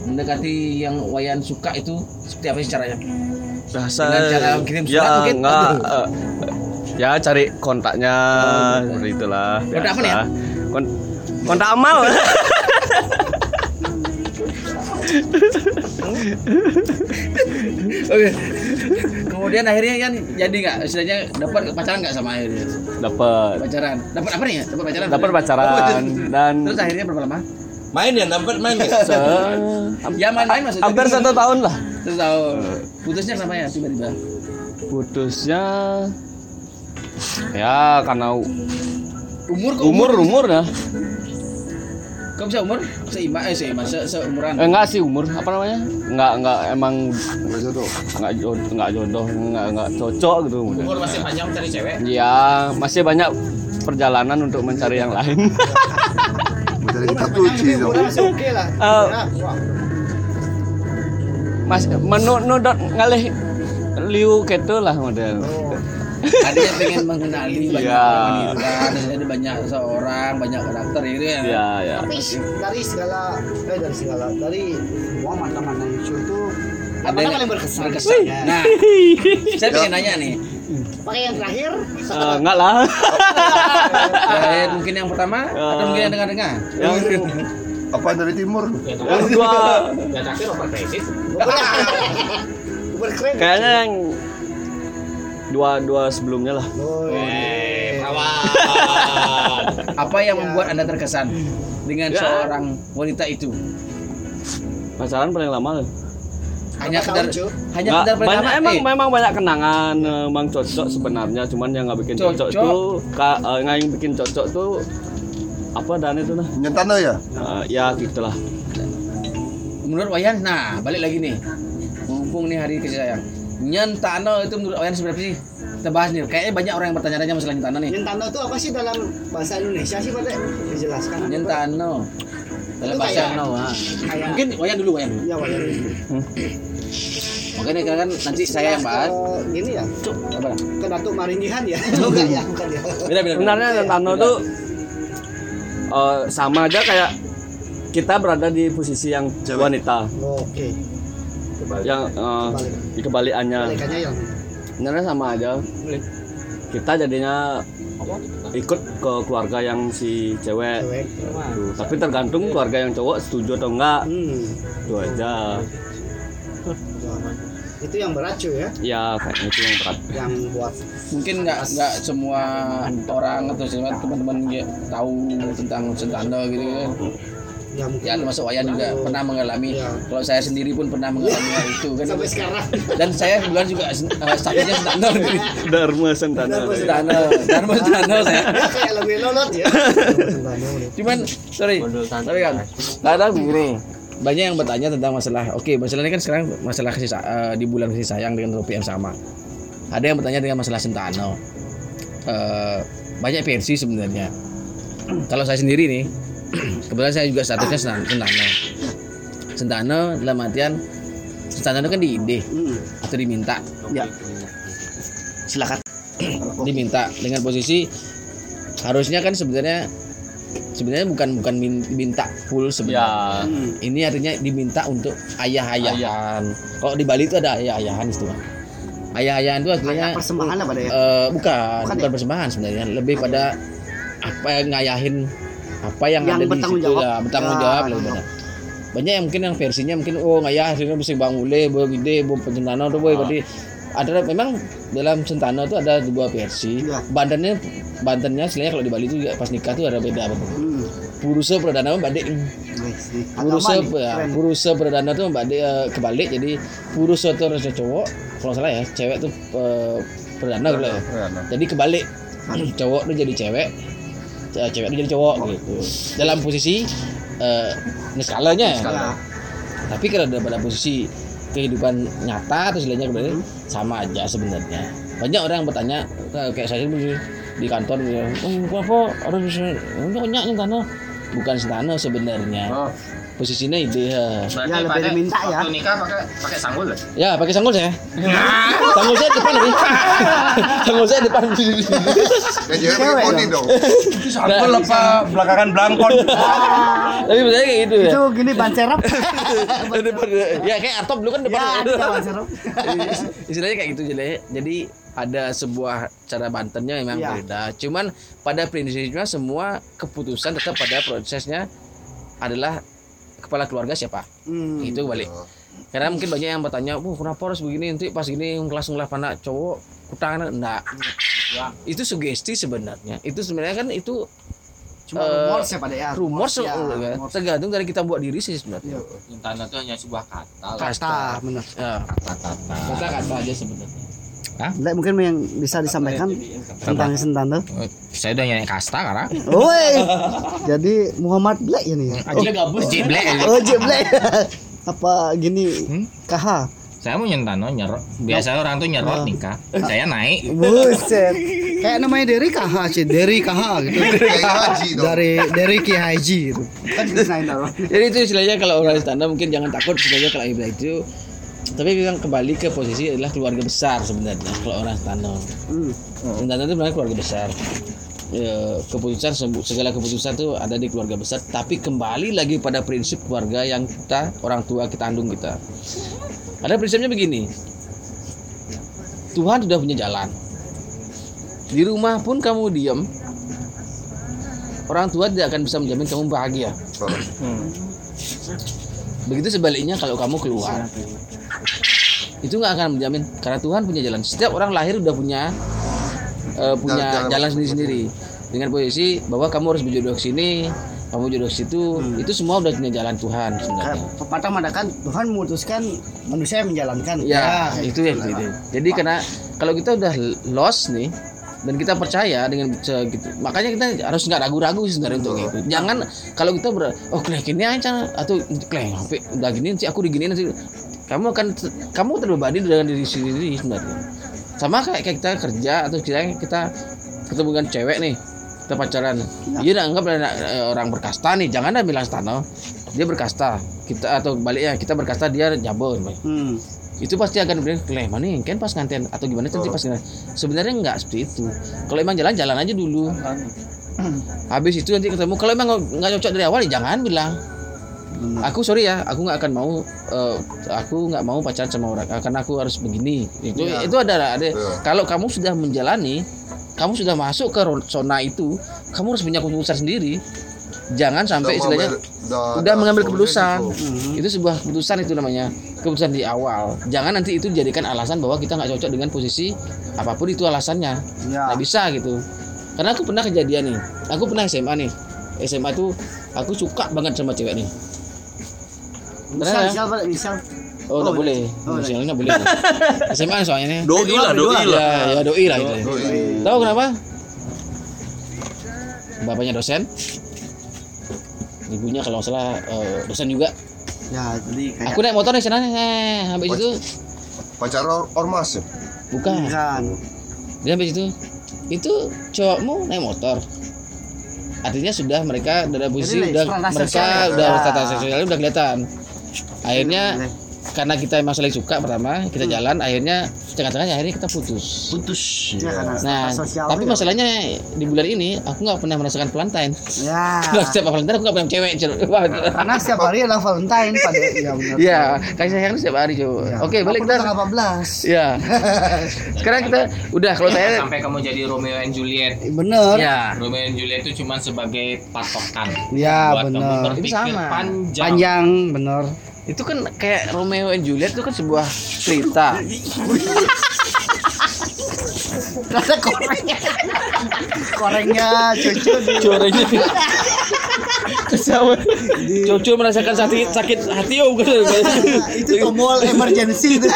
B: Mendekati yang Wayan suka itu seperti apa sih caranya?
D: biasa
B: Dengan cara kirim surat
D: ya
B: mungkin?
D: nggak
B: Aduh.
D: eh, ya cari kontaknya seperti itulah
B: Kontak apa nih ya?
D: Kon- kontak amal (laughs)
B: Oke. Kemudian akhirnya kan jadi nggak istilahnya dapat pacaran nggak sama akhirnya?
D: dapat
B: Pacaran. Dapat apa nih ya? Dapat pacaran.
D: dapat pacaran dan
B: Terus akhirnya berapa lama?
C: Main ya, dapat main ya. (laughs)
D: se-
B: Ya main-main maksudnya.
D: hampir satu tahun lah
B: Terus tahu. Putusnya kenapa ya tiba-tiba?
D: putusnya ya karena
B: Umur kok
D: umur umur ya
B: Kok bisa umur? Seimbang eh seimbang se seumuran.
D: eh, enggak sih umur apa namanya enggak enggak emang
E: nggak jodoh
D: enggak jodoh enggak jodoh enggak enggak cocok gitu
B: Umur masih panjang cari cewek.
D: ya masih banyak perjalanan untuk mencari yang lain (laughs)
E: dong
A: lah
D: Eh,
A: Ya, wah.
D: Mas menu nudot ngalih liu gitu lah model.
B: Adanya pengen mengenali banyak
D: Iya.
B: wanita, dan ada banyak seorang, banyak karakter gitu ya.
D: Ya ya.
A: tapi dari segala eh dari segala dari semua mantan mantan itu tuh
B: ada yang
A: paling berkesan?
B: berkesan. Nah, saya pengen nanya nih.
A: Pakai yang terakhir.
D: Eh, enggak lah.
B: Terakhir (laughs) mungkin yang pertama atau mungkin yang dengar-dengar.
D: yang
E: Apa dari timur?
D: yang dua
A: Berkeren.
D: kayaknya yang dua dua sebelumnya lah.
A: Oh, (laughs)
B: Apa yang membuat Anda terkesan dengan
D: Ya.
B: seorang wanita itu?
D: Pacaran paling lama.
B: Hanya sekedar hanya sekedar
D: banyak emang
B: eh,
D: memang banyak kenangan eh, emang cocok sebenarnya cuman yang nggak bikin cocok,
B: Cocok.
D: tuh ka, eh, yang bikin cocok tuh apa dan itu nah
E: Nyentana ya?
D: Eh, ya gitulah
B: menurut Wayan, nah balik lagi nih. Mumpung nih hari kasih sayang. Nyentano itu menurut Wayan seberapa sih? Kita bahas nih. Kayaknya banyak orang yang bertanya-tanya masalah nyentano nih.
A: Nyentano itu apa sih dalam bahasa Indonesia sih Pak? Dijelaskan.
B: Nyentano. Dalam bahasa no, ah.
A: kayak-
B: Mungkin Wayan dulu Wayan.
A: Ya, wajar.
B: Makanya kan nanti saya yang bahas.
A: Gini ya,
B: Apa?
A: ke Datuk Maringgihan ya. (laughs) Bukan ya, bukan ya.
B: Beda beda.
D: sebenarnya Tano tuh eh, sama aja kayak kita berada di posisi yang wanita
A: Oh, Oke.
D: yang eh, di kebalikannya
A: Kebalikannya yang
D: sebenarnya sama aja kita jadinya ikut ke keluarga yang si cewek
A: cewek.
D: Tuh, tapi tergantung keluarga yang cowok setuju atau enggak
A: Hmm.
D: itu aja (laughs)
A: Itu yang berat cuy ya,
D: ya kayaknya itu yang berat
A: yang buat
B: Mungkin nggak nggak semua orang atau semua teman-teman ya tahu tentang Sentano gitu kan.
A: ya mungkin
B: Ya termasuk Wayan juga pernah mengalami.
A: Iya.
B: Kalau saya sendiri pun pernah mengalami hal itu kan.
A: sampai sekarang.
B: Dan saya kebetulan juga uh, statusnya Sentano gitu.
D: Dharma Sentana
B: Sentano. Dharma Sentano saya.
A: Ya kayak lagu lolot ya.
B: Cuman sorry, sorry kan. Kadang begini. Banyak yang bertanya tentang masalah. Oke, masalah ini kan sekarang masalah kasih eh, di bulan kasih sayang dengan rupiah yang sama. Ada yang bertanya dengan masalah Sentano. Eh, banyak versi sebenarnya. Kalau saya sendiri nih, (clears throat) kebetulan saya juga statusnya Sen- Sentano. Sentano dalam artian Sentano itu kan diide
A: Hmm.
B: atau diminta,
A: Ya. Silakan. (clears throat)
B: diminta dengan posisi harusnya kan sebenarnya sebenarnya bukan bukan min- minta full sebenarnya.
D: ya
A: Hmm.
B: Ini artinya diminta untuk ayah-ayahan. Kalau di Bali itu ada ayah-ayahan istilah. Ayah-ayahan itu artinya
A: Kayak persembahan apa deh?
B: eh, bukan,
A: Bukan
B: bukan
A: ya?
B: persembahan sebenarnya, lebih pada apa yang ngayahin apa yang,
A: Yang
B: ada di
A: bertanggung
B: situ
A: jawab.
B: lah, bertanggung
A: Ya,
B: jawab lebih pada. Banyak yang mungkin yang versinya mungkin oh ngayah akhirnya bisa bang ule, bawa gede, bawa pencentano tuh boy, berarti ada memang dalam centano itu ada dua versi.
A: Iya.
B: Bantennya bantennya sebenarnya kalau di Bali itu juga pas nikah tuh ada beda.
A: Hmm.
B: Purusa perdana
A: nih.
B: Purusa ya, purusa perdana tuh mbak eh, kebalik jadi purusa tuh harusnya cowok kalau salah ya cewek tuh eh, perdana gitu ya. Jadi kebalik cowok tuh jadi cewek ce- cewek tuh jadi cowok gitu. Dalam posisi eh ini skalanya ya.
A: Ya.
B: Tapi kalau ada pada posisi kehidupan nyata atau istilahnya kembali sama aja sebenarnya. Banyak orang yang bertanya kayak saya di kantor oh, apa orang bisa banyak yang tanah bukan setana sebenarnya posisinya ide ya.
A: Ya lebih diminta ya.
H: nikah pakai pakai sanggul ya?
B: Ya, pakai sanggul saya. sanggul saya depan lagi. (laughs) sanggul saya depan.
E: Kayak cewek pakai poni dong.
C: Sanggul apa belakangan belangkon. (laughs)
B: Tapi sebenarnya kayak gitu ya.
A: Itu gini ban serep. (laughs)
B: depan, ya kayak Artop dulu kan depan.
A: Ya, ban serep.
B: Istilahnya kayak gitu jadi jadi ada sebuah cara bantennya memang
A: Iya.
B: berbeda. Cuman pada prinsipnya semua keputusan tetap pada prosesnya adalah kepala keluarga siapa.
A: Hmm.
B: Itu balik. Karena mungkin banyak yang bertanya, "Wah, kenapa harus begini? Nanti pas gini kelas ngelah anak cowok kutangan enggak." Itu sugesti sebenarnya. Itu sebenarnya kan itu
A: Cuma
B: Eh,
A: rumor sih pada ya.
B: rumor
A: ya,
B: sebenarnya.
A: rumor.
B: Tergantung dari kita buat diri sih sebenarnya.
H: Tanah itu hanya sebuah kata. lah.
A: Kasta, benar.
B: Ya,
H: Kata-kata.
B: kata-kata aja sebenarnya.
A: Lek mungkin yang bisa disampaikan tentang Sentano.
H: Saya udah nyanyi kasta karena.
A: Woi. Jadi Muhammad Black ini.
H: Aja gabus. Jiblek.
A: Oh, J Black. (laughs) Apa gini? KH.
H: Saya mau nyentano nyerot. Biasanya orang tuh nyerot nikah. Saya naik.
A: Buset. (laughs) Kayak namanya Derry KH sih, Derry KH gitu. Dari Derry Ki Haji gitu. Kan.
B: Jadi itu istilahnya kalau orang istana mungkin jangan takut istilahnya kalau ibadah itu tapi yang kembali ke posisi adalah keluarga besar sebenarnya kalau orang istana.
A: Hmm.
B: Istana itu sebenarnya keluarga besar. Ya, keputusan segala keputusan itu ada di keluarga besar tapi kembali lagi pada prinsip keluarga yang kita orang tua kita andung kita Ada prinsipnya begini. Tuhan sudah punya jalan. Di rumah pun kamu diam, orang tua tidak akan bisa menjamin kamu bahagia. Begitu sebaliknya kalau kamu keluar, itu nggak akan menjamin karena Tuhan punya jalan. Setiap orang lahir udah punya eh, punya
E: Jalan- jalan
B: sendiri-sendiri dengan posisi bahwa kamu harus berjodoh ke sini, kamu jodoh ke situ, itu semua udah punya jalan Tuhan sebenarnya.
A: Kayak pepatah mengatakan Tuhan memutuskan manusia yang menjalankan.
B: Ya,
A: kayak
B: itu ya
A: gitu.
B: gitu. Jadi karena kalau kita udah lost nih dan kita percaya dengan gitu, makanya kita harus nggak ragu-ragu sebenarnya untuk itu. Jangan kalau kita ber, oh klek ini aja atau klek HP udah gini sih aku diginiin nanti kamu akan kamu terbebani dengan diri sendiri sebenarnya. Sama kayak, kayak kita kerja atau kita kita ketemu dengan cewek nih kita pacaran. Dia udah anggap ada, eh, orang berkasta nih jangan dah bilang stano dia berkasta. Kita atau baliknya kita berkasta dia jabon
A: Hmm.
B: itu pasti akan bilang kleh mana nih kan pas nganten atau gimana nanti pas nganten." sebenarnya nggak seperti itu. Kalau emang jalan jalan aja dulu. Habis itu nanti ketemu. Kalau emang nggak- nggak cocok dari awal ya jangan bilang aku sorry ya aku nggak akan mau eh, aku nggak mau pacaran sama orang karena aku harus begini. Itu itu ada ada. Kalau kamu sudah menjalani kamu sudah masuk ke zona itu kamu harus punya keputusan sendiri. Jangan sampai istilahnya udah mengambil keputusan. itu sebuah keputusan itu namanya keputusan di awal. Jangan nanti itu dijadikan alasan bahwa kita nggak cocok dengan posisi apa pun itu alasannya.
A: Ya.
B: nggak bisa gitu. Karena aku pernah kejadian nih aku pernah SMA nih. SMA tuh aku suka banget sama cewek nih
A: Misal,
B: Pernah ya?
A: misal.
B: oh nggak boleh.
A: Oh,
B: misalnya boleh. SMA (laughs) soalnya. Nih
C: Doi lah, doi lah.
B: ya ya doi lah itu. Tahu kenapa? Bapaknya dosen. Ibunya kalau nggak salah eh, dosen juga.
A: Ya, jadi kayak
B: aku naik motor nih sana eh, habis itu.
E: pacar or- ormas ya?
B: bukan.
A: Kan.
B: dia habis itu. Itu cowokmu naik motor. Artinya sudah mereka dari posisi
A: Jadi,
B: udah
A: status
B: mereka
A: sosial. ya?
B: udah status sosialnya udah kelihatan akhirnya. Karena kita emang saling suka pertama kita jalan akhirnya tengah-tengah akhirnya kita putus
C: Putus.
A: Ya, karena
B: nah tapi
A: juga.
B: masalahnya di bulan ini aku nggak pernah merasakan Valentine
A: Ya. (laughs)
B: Kalau setiap Valentine aku nggak pernah cewek (laughs)
A: Karena setiap hari adalah Valentine pada ya benar.
B: Iya, kasih sayang setiap hari coba.
A: Ya.
B: Oke, balik kita.
A: tanggal 14.
B: Ya. (laughs) Sekarang kita udah kalau saya
H: sampai kamu jadi Romeo and Juliet
A: Bener.
B: ya
H: Romeo and Juliet itu cuma sebagai patokan
A: Ya,
H: buat kamu
A: bener.
H: berpikir
B: Itu sama.
H: panjang
A: Panjang, bener.
B: Itu kan kayak Romeo and Juliet itu kan sebuah cerita.
A: Ada korengnya. korengnya cucu.
B: Sama. Cucu merasakan sakit sakit hati oh bukan.
A: itu tombol emergency itu.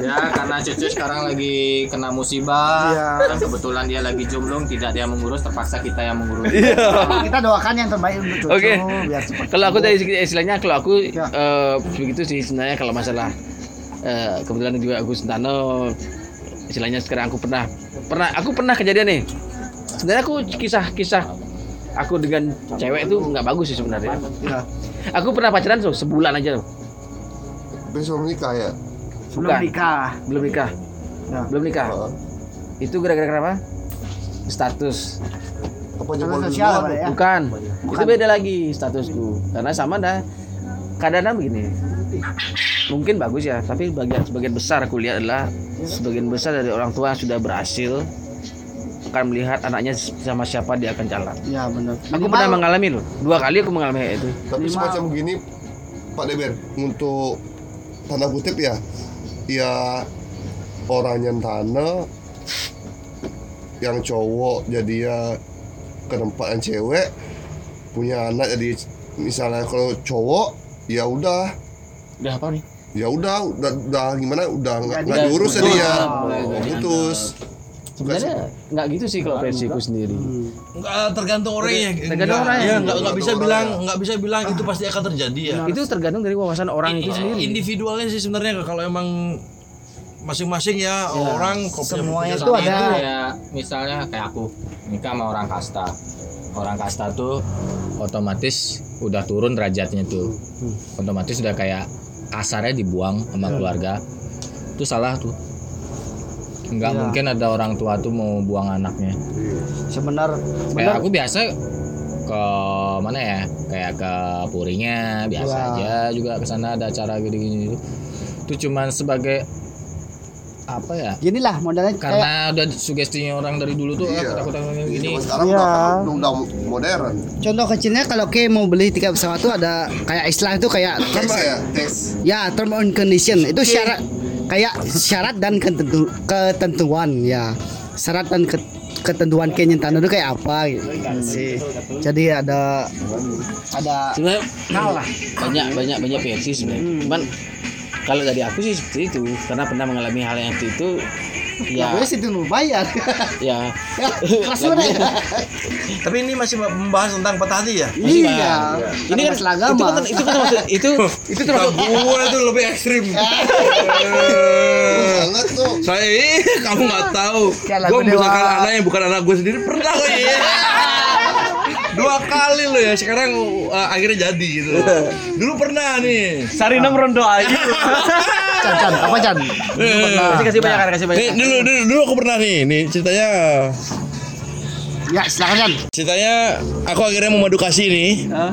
H: Ya karena Cucu sekarang lagi kena musibah
A: Iya.
H: dan kebetulan dia lagi jomblo tidak dia mengurus terpaksa kita yang mengurus
A: Kita doakan yang terbaik untuk cucu biar cepat.
B: Kalau aku dari segi- istilahnya kalau aku
A: Ya.
B: eh, begitu sih sebenarnya kalau masalah eh, kebetulan juga aku Sentano istilahnya sekarang aku pernah pernah aku pernah kejadian nih sebenarnya aku kisah-kisah aku dengan cewek itu nggak bagus sih sebenarnya
A: Ya.
B: aku pernah pacaran tuh sebulan aja tuh
E: besok menikah ya
B: Bukan.
A: nikah.
B: belum nikah
A: Ya.
B: belum nikah
E: Heeh.
B: itu gara-gara kenapa status
E: apa
A: Status
E: nyebar
A: sosial apa ya?
B: bukan itu beda lagi statusku karena sama dah kadang-kadang begini mungkin bagus ya tapi bagian sebagian besar aku lihat adalah sebagian besar dari orang tua yang sudah berhasil akan melihat anaknya sama siapa dia akan jalan
A: Ya, benar.
B: aku pernah mengalami loh dua kali aku mengalami itu
E: tapi
A: Minimal.
E: semacam gini Pak Deber untuk tanda kutip ya ya orang yang tanah yang cowok jadi ya kenempatan cewek punya anak jadi misalnya kalau cowok ya udah.
B: Udah apa nih?
E: Ya udah udah, udah gimana? Udah nggak diurus jadi ya
A: Oh,
E: putus
B: sebenarnya nggak gitu sih kalau versiku sendiri.
C: Enggak tergantung orangnya.
B: Tergantung
C: Nggak-
B: orangnya.
C: Ya, enggak enggak bisa bilang enggak bisa bilang itu pasti akan terjadi ya.
B: itu tergantung dari wawasan orang itu sendiri.
C: Individualnya sih sebenarnya kalau emang masing-masing ya, orang kok punya
A: Semuanya itu ada.
C: itu.
H: kayak misalnya kayak aku nikah sama orang kasta. Orang kasta tuh otomatis udah turun derajatnya tuh. Otomatis udah kayak kasarnya dibuang sama keluarga. Itu salah tuh nggak
A: Ya.
H: mungkin ada orang tua tuh mau buang anaknya.
A: Sebenar
H: kayak aku biasa ke mana ya? Kayak ke purinya biasa
A: Wah.
H: aja juga ke sana ada acara gini-gini. Itu cuman sebagai apa ya?
A: Gini lah modalnya kayak
H: karena udah sugestinya orang dari dulu tuh
E: Iya.
H: takut-takut gini.
E: Zaman sekarang
A: Iya.
E: udah kan udah modern.
A: contoh kecilnya kalau ke mau beli tiket pesawat tuh ada kayak istilah itu kayak
E: ya,
A: ya term and condition. Itu syarat kayak syarat dan ketentu, ketentuan ya. Syarat dan ke- ketentuan kenyentan itu kayak apa gitu sih. Jadi ada ada
B: sebenarnya banyak banyak banyak versi sebenarnya. Cuman kalau dari aku sih seperti itu. Karena pernah mengalami hal yang itu ya
A: gue situ mau bayar
B: ya
A: ya kelas mana ya (laughs)
C: Tapi ini masih membahas tentang patah hati ya?
A: iya
B: ini kan
A: masalah
B: itu kan itu kan termasuk (laughs) itu itu termasuk
C: Gua itu lebih ekstrim. (laughs)
E: Tuh.
C: Saya kamu nggak tahu. Gue
A: Dewa.
C: anak yang bukan anak gue sendiri pernah kok ya. Dua kali loh ya. Sekarang uh, akhirnya jadi gitu. Dulu pernah nih.
D: Sarina merondo aja.
A: Chan, Chan, apa Chan
B: kasih kasih banyak kan kasih banyak
C: Nih, dulu, dulu, dulu aku pernah nih. Nih ceritanya
A: ya silakan Chan
C: ceritanya aku akhirnya memadu kasih nih.
B: Hah?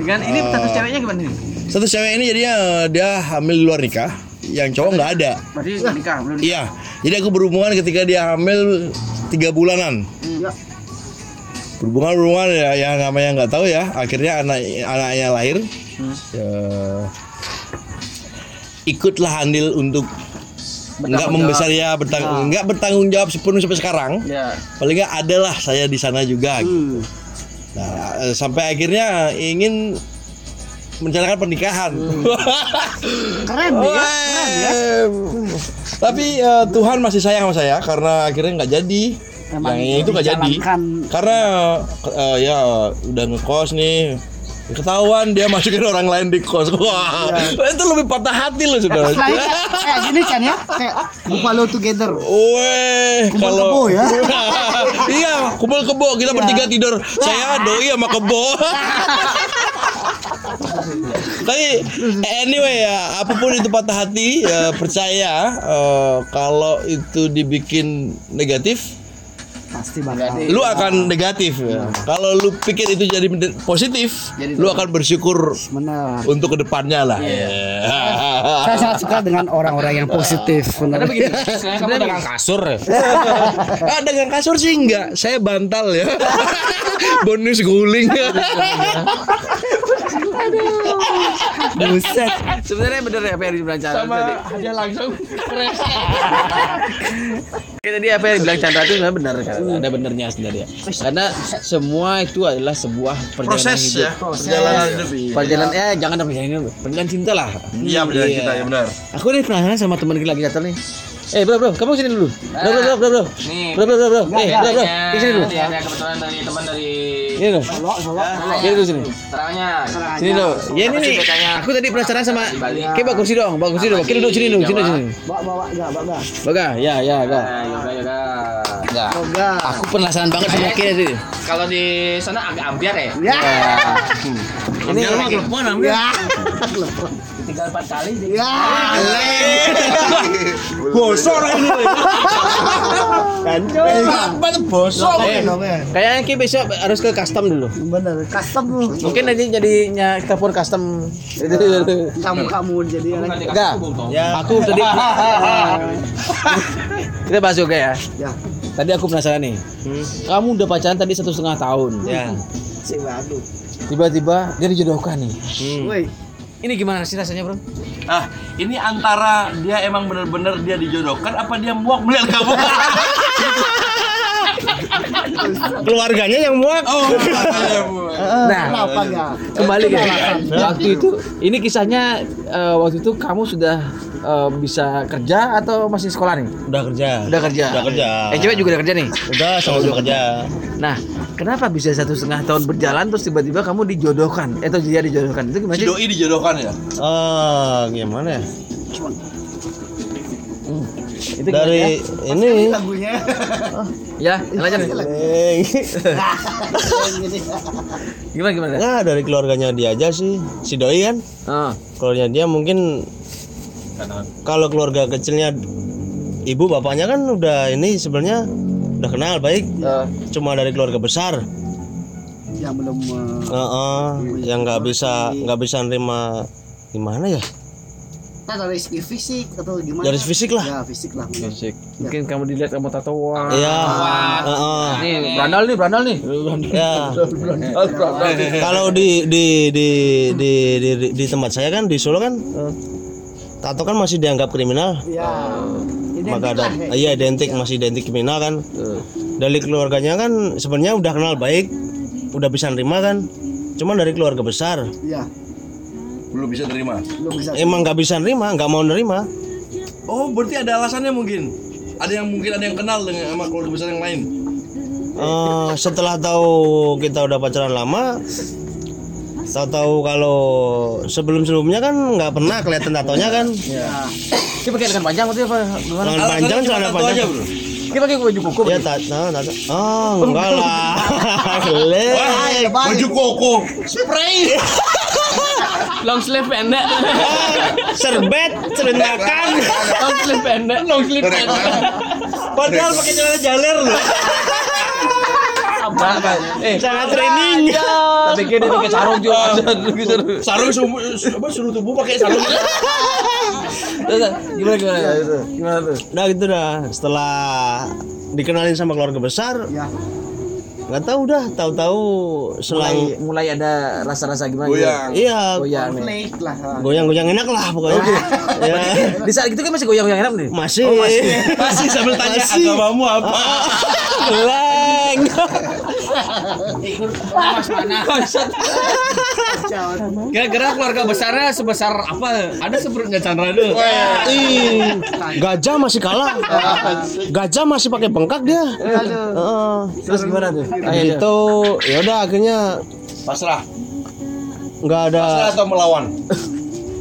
B: dengan ini status ceweknya gimana nih
C: Satu cewek ini jadinya dia hamil di luar nikah, yang cowok nggak ada.
B: berarti nikah belum
C: Iya, jadi aku berhubungan ketika dia hamil tiga bulanan.
A: ya
C: Berhubungan berhubungan ya, ya namanya nggak tahu ya. Akhirnya anak anaknya lahir. Ya, ikutlah andil untuk nggak membesar ya bertanggung nggak bertanggung jawab sepenuh sampai sekarang.
B: ya
C: Paling nggak adalah saya di sana juga.
A: hmm.
C: Nah, eh, sampai akhirnya ingin merencanakan pernikahan. (laughs)
A: keren nih ya keren ya
C: Tapi eh, Tuhan masih sayang sama saya karena akhirnya nggak jadi.
A: Emang
C: yang itu nggak jadi. Karena eh, ya udah ngekos nih. Ketahuan dia masukin orang lain di kos. Wah, itu lebih patah hati loh saudara.
A: Selain kayak, kayak gini Chan ya kayak Buffalo Together
C: Weh,
A: Kumpul
C: kalau
A: kebo ya? (laughs)
C: iya, kumpul kebo kita bertiga tidur. Saya doi sama kebo. (laughs) Tapi anyway ya, apa pun itu patah hati, ya percaya eh, kalau itu dibikin negatif,
A: pasti bakal.
C: Lu akan negatif. Ya. Kalau lu pikir itu jadi positif, lu akan bersyukur
A: benar.
C: untuk ke depannya lah. (laughs)
A: saya sangat suka dengan orang-orang yang positif benar.
H: kamu dagang kasur ya? (laughs)
C: Ah, dengan kasur sih enggak, saya bantal ya. (laughs) Bonus guling.
A: Buset.
B: Sebenarnya bener ya apa yang dibilang Chandra tadi.
C: hadiah langsung. (laughs)
B: Kayak tadi apa yang dibilang Chandra itu sebenarnya benar kan? Ada benernya sebenarnya. Karena semua itu adalah sebuah perjalanan
C: Proses
B: hidup.
C: ya, perjalanan hidup. iya.
B: perjalanan ya jangan perjalanan hidup. Perjalanan cinta lah.
C: Iya, perjalanan cinta, ya benar.
B: aku nih penasaran sama teman kita lagi datang nih Eh bro bro, kamu sini dulu. Bro bro bro bro bro.
H: Nih.
B: Bro bro bro bro. Eh bro bro, di sini dulu.
H: Ini ada kebetulan dari teman dari
B: Ini dulu. Sini dulu sini.
H: terangnya
B: Sini dulu. Ya ini nih. Aku tadi penasaran sama. Kayak bawa kursi dong, bawa kursi dong. Kita duduk sini dulu, sini sini.
A: bawa bawa enggak bawa
B: Baga, ya ya ga.
H: yoga yoga
B: Aku penasaran banget sama Kira tadi.
H: kalau di sana agak ambiar ya
A: ya
B: Ini
A: ya (laughs)
H: tinggal empat kali
A: ya (laughs)
C: Bosok orang ini. Apa tuh bosok?
B: Eh, Kayaknya Ki besok harus ke custom dulu.
A: bener custom lu
B: Mungkin nanti jadinya telepon custom. Itu
A: kamu kamu jadi (laughs)
B: Enggak. Aku tadi (laughs) Kita bahas juga ya.
A: ya
B: Tadi aku penasaran nih. Kamu udah pacaran tadi satu setengah tahun.
C: Ya.
A: si waduh
B: Tiba-tiba dia dijodohkan nih.
A: woi
B: Ini gimana sih rasanya, Bro?
C: Ah, ini antara dia emang bener-bener dia dijodohkan apa dia muak melihat kamu? (laughs) Keluarganya yang muak. Oh,
B: Nah,
A: kenapa ya
B: kembali ke waktu itu ini kisahnya eh, waktu itu kamu sudah eh, bisa kerja atau masih sekolah nih?
C: Udah kerja.
B: udah kerja.
C: Udah kerja.
B: eh cewek juga udah kerja nih?
C: Udah sama-sama kerja.
B: nah kenapa bisa satu setengah tahun berjalan terus tiba-tiba kamu dijodohkan? Eh, atau dia dijodohkan? Itu gimana
C: Si
B: sih?
C: Doi dijodohkan ya?
I: Ah, gimana ya?
B: itu gimana
I: Dari ini.
A: Lagunya.
B: Ya ya lanjut
I: eh, (laughs)
B: gimana gimana?
I: Nah dari keluarganya dia aja sih, si doi kan.
B: oh.
I: Keluarganya dia mungkin kalau keluarga kecilnya ibu bapaknya kan udah ini sebenarnya udah kenal baik.
B: Eh,
I: Cuma dari keluarga besar.
A: yang belum eh,
I: Heeh, yang nggak bisa nggak bisa nerima gimana ya
A: Nah, dari segi fisik atau gimana?
I: dari fisik lah
A: Ya, fisik lah. mungkin.
B: Fisik. Mungkin kamu dilihat kamu tatoan.
I: Iya, heeh.
B: Nih, Brandal nih, Brandal nih.
I: ya kalau di di di di di, di, di tempat saya kan di Solo kan eh, tato kan masih dianggap kriminal
A: Iya. Identik
I: maka ada
A: lah, kayak
I: iya identik masih identik kriminal kan dari keluarganya kan sebenarnya udah kenal baik udah bisa nerima kan cuman dari keluarga besar
A: Iya,
C: Belum bisa terima.
A: belum bisa.
I: emang nggak bisa nerima nggak mau nerima
C: Oh, berarti ada alasannya mungkin. Ada yang mungkin ada yang kenal dengan sama keluarga besar yang lain.
I: Eh, setelah tahu kita udah pacaran lama tahu-tahu kalau sebelum sebelumnya kan nggak pernah kelihatan tatonya kan
B: Kita pakai lengan panjang atau apa? Gimana?
I: lengan panjang celana
C: tato aja,
I: panjang
C: Bro.
B: Kita pakai baju koko.
I: ya tato tato oh enggak lah (laughs) Lek.
C: Baju koko. Spray. (laughs)
B: Long sleeve pendek.
I: serbet serendakan
B: Long sleeve pendek. Long sleeve pendek.
I: padahal pakai celana jaler loh
B: Apa? Eh,
I: celana training
B: tapi kita pakai sarung juga.
C: Sarung sumu, apa suruh tubuh pakai sarung.
B: Gimana gimana? Gimana tuh?
I: Nah gitu dah. Setelah dikenalin sama keluarga besar,
A: Ya,
I: nggak tahu dah. Tahu-tahu selang
B: Mulai ada rasa-rasa gimana?
C: Goyang.
I: iya
B: Goyang
A: lah.
I: goyang-goyang enak lah pokoknya. ya
B: Di saat itu kan masih goyang-goyang enak nih.
I: masih.
C: Masih sambil tanya
I: Masih.
C: agamamu apa. (laughs)
I: Leng.
H: Kira-kira keluarga besarnya sebesar apa? Ada sepertinya Chandra.
I: Ih, gajah masih kalah. Gajah masih pakai bengkak dia. Heeh.
B: Terus gimana tuh?
I: Gitu. Ya udah akhirnya
C: Pasrah.
I: nggak ada
C: Pasrah atau melawan?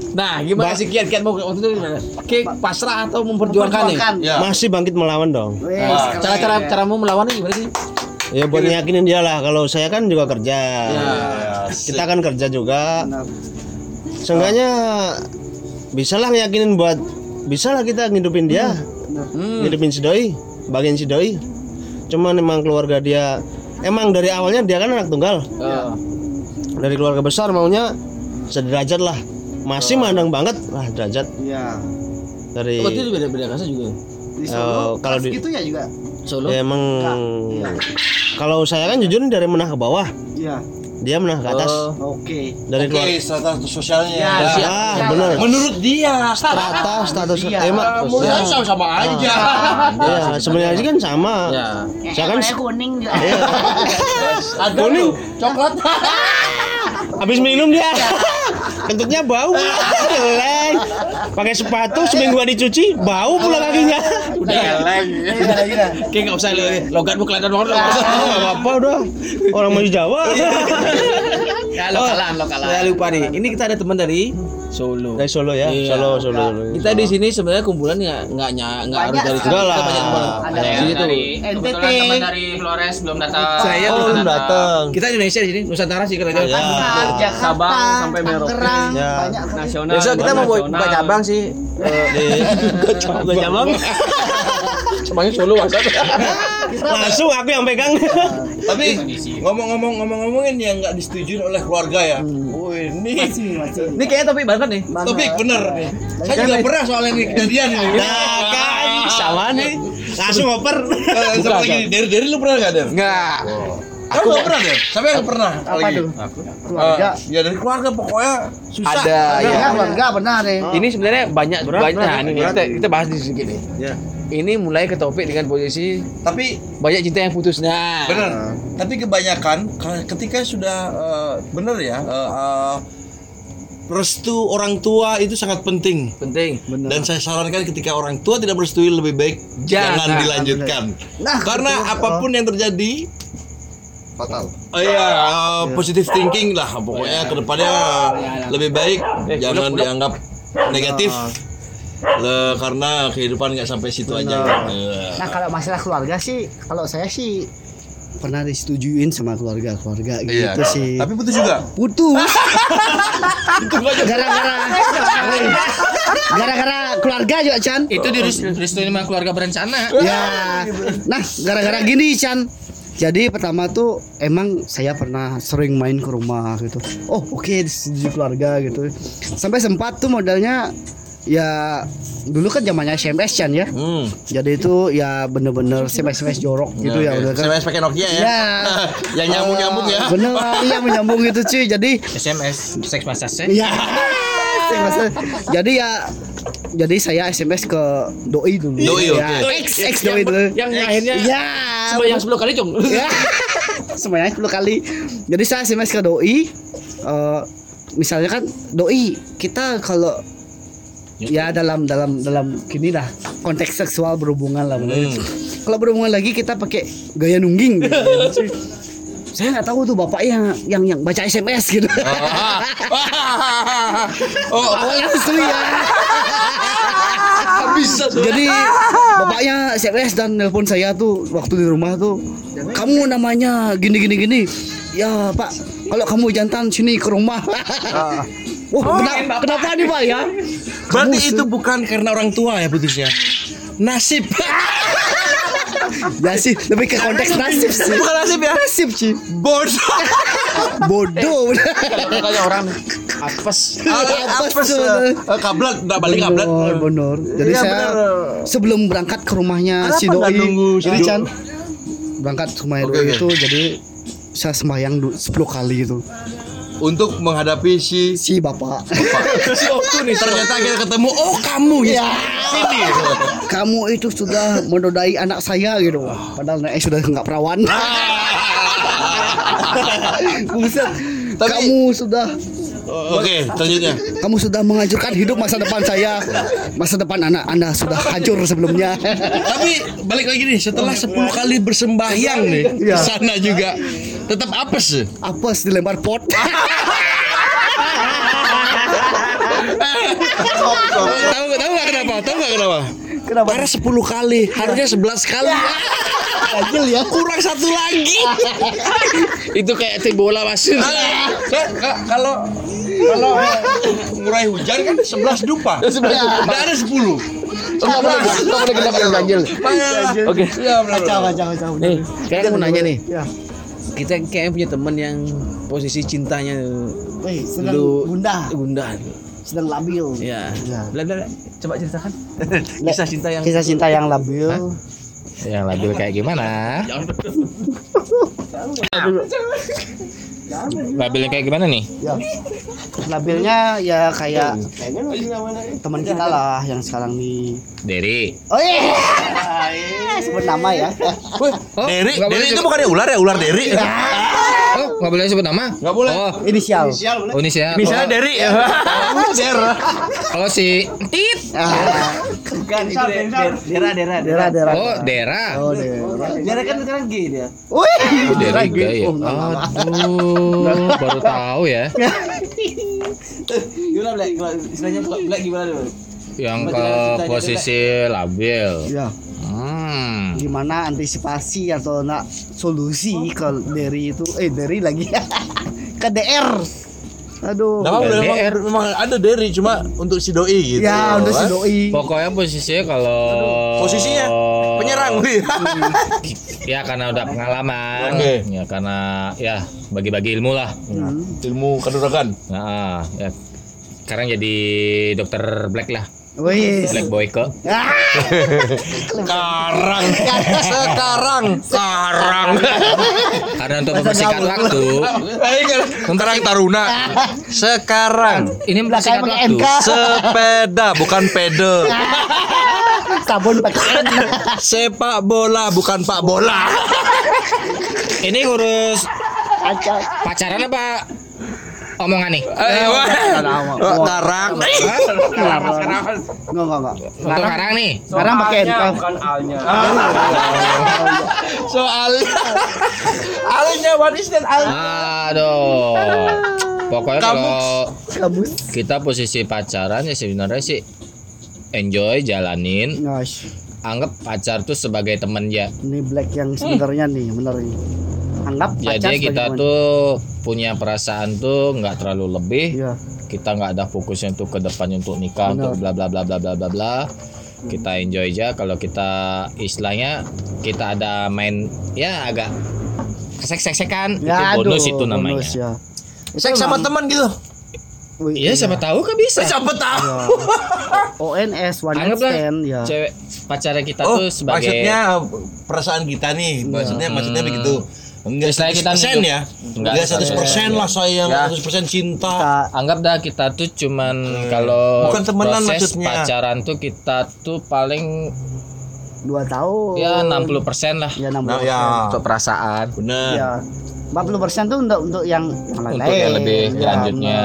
B: Nah, gimana sih kiat-kiat mau waktu itu gimana? Ki pasrah atau memperjuangkan nih?
A: Perjuangkan.
C: Ya.
I: masih bangkit melawan dong.
A: Wes,
B: Nah. Cara-cara caramu melawannya gimana sih?
I: Ya buat nyakinin dia lah. Kalau saya kan juga kerja.
C: Ya,
I: Kita kan kerja juga.
A: Benar.
I: Seenggaknya bisa lah ngeyakinin buat bisa lah kita ngidupin dia.
B: Hmm.
I: Ngidupin si doi, bagian si doi. Cuman emang keluarga dia emang dari awalnya dia kan anak tunggal.
B: Oh.
I: Dari keluarga besar maunya sederajat lah. Masih mandang banget lah derajat
A: Iya.
I: dari
B: Berarti itu beda-beda kasa juga.
A: Di Solo
I: kalau
A: kelas
I: di-
A: gitu ya juga.
B: Solo.
I: ya emang
A: Iya.
I: Kalau saya kan jujur nih dari menah ke bawah,
A: Iya.
I: dia menah ke atas.
B: Oh.
A: Oke.
I: Dari
C: Oke,
I: keluarga
C: strata sosialnya.
A: Ya,
I: Ah, bener.
C: Menurut dia,
I: Strata, status
A: Iya.
I: emang
C: menurut saya sama-sama aja.
I: ya sebenarnya sih kan sama.
B: Ya.
I: Saya kan
A: kuning juga.
C: Ada kuning, coklat. (laughs)
I: habis minum dia. Kentutnya bau. Jelek. Pakai sepatu seminggu gak dicuci, bau pula kakinya.
B: Kayak nggak usah lo- logatmu kelihatan banget.
I: Nggak apa udah. Orang mau Jawa.
H: Ya lokalan, lokalan.
B: Saya lupa nih. Ini kita ada teman dari Solo.
I: Dari Solo ya,
B: Iya.
I: Solo, Solo. Solo.
B: Kita di sini sebenarnya kumpulan nggak nggak ny- nggak harus dari.
I: Enggak lah.
B: Banyak teman.
A: Ada
H: yang dari
A: NTT.
H: teman dari Flores belum datang.
B: Saya
I: Oh, belum datang.
B: Kita Indonesia di sini, Nusantara sih kita.
I: Ya.
A: Jakarta,
D: Sabang sampai Merauke.
A: Tangerang,
I: Ya.
A: banyak.
D: Nasional.
B: Besok kita mau buka cabang sih. Eh,
I: Gak (laughs) cabang.
B: Cabangnya Solo maksud. (laughs)
I: Langsung aku yang pegang.
C: Tapi ngomong-ngomong ngomong-ngomongin yang nggak disetujui oleh keluarga ya. Oh ini
A: Masih, masih.
B: Ini kayaknya topik banget nih.
C: topik bener nih. Saya juga pernah soalnya ini kejadian ini.
I: Nah kan, sama nih. Langsung oper.
C: Sama lagi dari dari lu pernah nggak Der?
B: Enggak.
C: Aku nggak pernah Der. Siapa yang pernah?
A: Apa
C: lagi?
A: tuh? Keluarga.
C: Eh, ya dari keluarga pokoknya susah.
B: Ada
A: Ya,
B: ya.
A: keluarga benar nih.
B: Ini sebenarnya banyak
I: Berat,
B: banyak
I: berat,
B: nah, ini
I: berat.
B: kita kita bahas di sini nih.
I: Ya.
B: Ini mulai ke topik dengan posisi
C: Tapi
B: banyak cinta yang putus. Nah,
C: bener. Tapi kebanyakan ka- ketika sudah eh, bener ya. eh, eh, restu orang tua itu sangat penting.
B: penting.
C: Dan saya sarankan ketika orang tua tidak merestui lebih baik
B: Jangan.
C: jangan dilanjutkan.
A: Nah,
C: Karena
A: betul.
C: apa pun yang terjadi
E: fatal
C: Oh iya, uh, positive thinking lah pokoknya ke depannya lebih baik jangan dianggap negatif. Le, karena kehidupan nggak sampai situ aja.
A: Nah kalau masalah keluarga sih, kalau saya sih pernah disetujuin sama keluarga keluarga
C: Iya.
A: gitu sih.
C: Tapi putus juga.
A: Putus. Gara-gara gara-gara keluarga juga Chan.
H: Itu direstuin sama keluarga berencana.
A: Ya. Nah, gara-gara gini Chan. Jadi pertama tuh emang saya pernah sering main ke rumah gitu. Oh oke di, di keluarga gitu. Sampai sempat tuh modalnya ya dulu kan zamannya SMS kan ya.
C: Hmm.
A: Jadi itu ya bener-bener SMS jorok gitu ya udah kan.
C: SMS pakai Nokia ya.
A: Ya. (laughs)
C: Yang nyambung-nyambung ya.
A: Bener iya menyambung gitu cuy. Jadi
H: SMS seks massage
A: ya jadi ya jadi saya SMS ke doi dulu.
C: Doi,
A: ya.
C: oke.
A: X X doi dulu.
B: Yang akhirnya
A: Ya.
B: sembahyang 10 kali, Cung.
A: ya (laughs) semuanya 10 kali jadi saya SMS ke doi eh, misalnya kan doi kita kalau ya dalam dalam dalam gini lah konteks seksual berhubungan lah bener. kalau berhubungan lagi kita pakai gaya nungging. Gitu. (laughs) saya nggak tahu tuh bapak yang yang yang baca SMS gitu.
C: Oh,
A: awalnya itu ya. (laughs)
C: Bisa tuh.
A: jadi bapaknya SMS dan nelpon saya tuh waktu di rumah tuh kamu namanya gini gini gini. Ya pak. Kalau kamu jantan sini ke rumah (laughs) Wah, kenapa, kenapa nih pak ya?
C: Berarti
A: Kamu
C: itu bukan karena orang tua ya putusnya. Nasib. (laughs)
A: Ya sih, lebih ke konteks nasib sih.
C: Bukan nasib ya.
A: Nasib sih.
C: Bodoh.
A: Bodoh.
B: Makanya orang apes.
A: Apa
C: Apes.
A: tuh?
C: Eh, Kablat, enggak balik kablat.
A: Bener, bener. Jadi
C: Iya,
A: saya
C: bener.
A: sebelum berangkat ke rumahnya si
C: Kenapa nggak
A: doi,
C: nunggu si
A: jadi
C: doi?
A: Chan berangkat ke rumahnya
C: Oke,
A: doi
C: oke.
A: itu jadi saya sembahyang du- 10 kali gitu.
C: Untuk menghadapi si
A: Si bapak. (laughs)
C: si Oktu nih. Ternyata kita ketemu, oh kamu ya. Sini.
A: kamu itu sudah menodai anak saya gitu padahal eh sudah nggak perawan (laughs) Buset.
C: Tapi-
A: kamu sudah
C: Oke, selanjutnya.
A: kamu sudah menghancurkan hidup masa depan saya masa depan anak anda sudah hancur sebelumnya
C: Tapi balik lagi nih, setelah 10 kali bersembahyang nih di
A: Iya.
C: sana juga tetap apes.
A: apes dilempar pot
C: tahu tahu nggak kenapa? Tahu nggak kenapa?
A: Kenapa?
C: Karena 10 kali, harusnya 11 kali.
A: Ganjil ya
C: Kurang satu lagi.
B: Itu kayak tim bola masuk.
C: Kalau kalau ngurai hujan kan 11 dupa. Enggak ada 10.
B: Enggak boleh, enggak boleh kita pakai ganjil. Oke.
C: Iya, benar.
A: kacau kacau kacau
B: Nih, kayak aku nanya nih.
A: Ya
B: Kita kayak punya teman yang posisi cintanya
A: Wih, sedang
B: Lu-
A: gundah
B: gundah.
A: sedang labil
B: Ya.
A: Ya.
B: Bla. bla. Coba ceritakan. (laughs) Kisah cinta yang
A: kisah cinta yang labil
H: Yang labil kayak gimana? (laughs) (laughs) Labilnya kayak gimana nih?
A: ya. Labilnya ya kayak teman kita lah yang sekarang nih.
H: Derry.
A: oh iya. Sebut nama ya.
H: Nggak boleh
C: Deri itu bukannya ular ya, ular Deri.
H: Oh, nggak boleh sebut nama?
C: Nggak boleh.
H: Oh,
A: inisial
H: oh ini saya.
C: Misalnya Deri. Cer.
H: Kalau si Tit.
A: bukan dera dera dera dera
H: Oh, Dera.
A: oh dera
B: Dera kan sekarang gay dia.
A: Wih,
H: Oh, Dera ya.
A: Oh, enggak, enggak, enggak.
H: Aduh, baru tahu ya.
B: Gimana Black? Istilahnya Black gimana dulu?
H: Yang ke posisi labil.
A: ya
H: Hmm.
A: Gimana antisipasi atau nak solusi ke dari itu eh dari lagi (laughs) ke DR aduh
C: Nah,
H: Dari
C: memang,
H: DR.
C: memang ada Deri cuma untuk si doi gitu.
A: ya untuk si doi
H: Pokoknya posisinya kalau
C: Posisinya penyerang. (laughs)
H: Ya karena udah pengalaman.
C: Oke.
H: Ya karena ya bagi-bagi ilmu lah.
C: Ilmu kanuragan.
H: Nah, ya sekarang jadi dokter Black lah.
A: Wih,
H: Black Boyke. (laughs)
C: Karang. Sekarang. Karang.
H: Karena untuk mempersingkat waktu,
C: Sekarang Taruna. Sekarang.
H: ini mempersingkat waktu.
C: Sepeda bukan pede. (laughs)
A: sabun pakai.
C: Sepak bola bukan pak bola.
H: Ini ngurus
A: Acak.
H: pacaran apa omongan nih?
C: Eh, Karang.
A: Enggak, enggak, enggak.
H: Untuk sekarang nih.
A: Sekarang pakai N.
D: bukan alnya. (laughs)
C: Soalnya. Alnya what is that? Al?
H: Aduh. Pokoknya kalau kita posisi pacaran ya sebenarnya sih enjoy jalanin
A: Gosh,
H: anggap pacar tuh sebagai temen ya
A: ini black yang sebenarnya nih, bener nih. Anggap pacar
H: jadi
A: sebagai
H: kita
A: teman.
H: tuh punya perasaan tuh nggak terlalu lebih
A: Iya.
H: kita nggak ada fokusnya untuk ke depannya untuk nikah
A: Benar.
H: untuk bla bla bla bla bla bla bla kita enjoy aja kalau kita istilahnya kita ada main ya agak sek-sek-sekan
A: Ya,
H: itu bonus
A: aduh,
H: itu namanya.
A: bonus, ya.
C: Seks sama teman gitu.
A: Wih,
H: Iya, siapa tahu kan bisa.
C: Siapa tahu?
A: ONS one night
H: Anggaplah
A: stand ya.
H: cewek pacarnya kita
C: Oh,
H: tuh sebagai
C: maksudnya perasaan kita nih, maksudnya maksudnya begitu. Enggak
H: Istilahnya kita
C: 100%
H: hidup-
C: ya.
H: Enggak,
C: Enggak 100% lah sayang,
H: Ya.
C: 100% cinta.
A: Kita
H: anggap dah kita tuh cuman kalau
C: Bukan temenan
H: proses
C: maksudnya.
H: pacaran tuh kita tuh paling
A: dua tahun.
H: ya 60% lah
A: Ya 60%.
C: Nah, ya.
H: untuk perasaan.
C: Benar.
A: Ya. 40% tuh untuk untuk yang lain.
H: Untuk yang lebih
A: Ya,
H: lanjutnya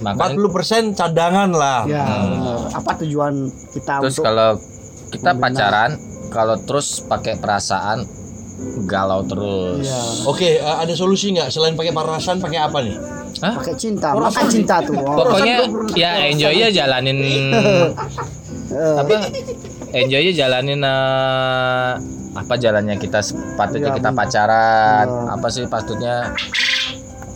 H: makanya
C: 40% cadangan lah.
A: Ya, benar. Apa tujuan kita
H: terus
A: untuk
H: kalau kita
A: membina.
H: pacaran kalau terus pakai perasaan galau terus.
A: ya,
C: Oke, uh, ada solusi nggak selain pakai perasaan pakai apa nih?
H: Hah?
A: pakai cinta, makan cinta tuh. Oh.
H: Pokoknya ya enjoy ya jalanin
A: Eh,
H: apa enjoy aja jalanin eh, apa jalannya kita sepatutnya
A: Ya,
H: kita pacaran
A: Ya.
H: apa sih patutnya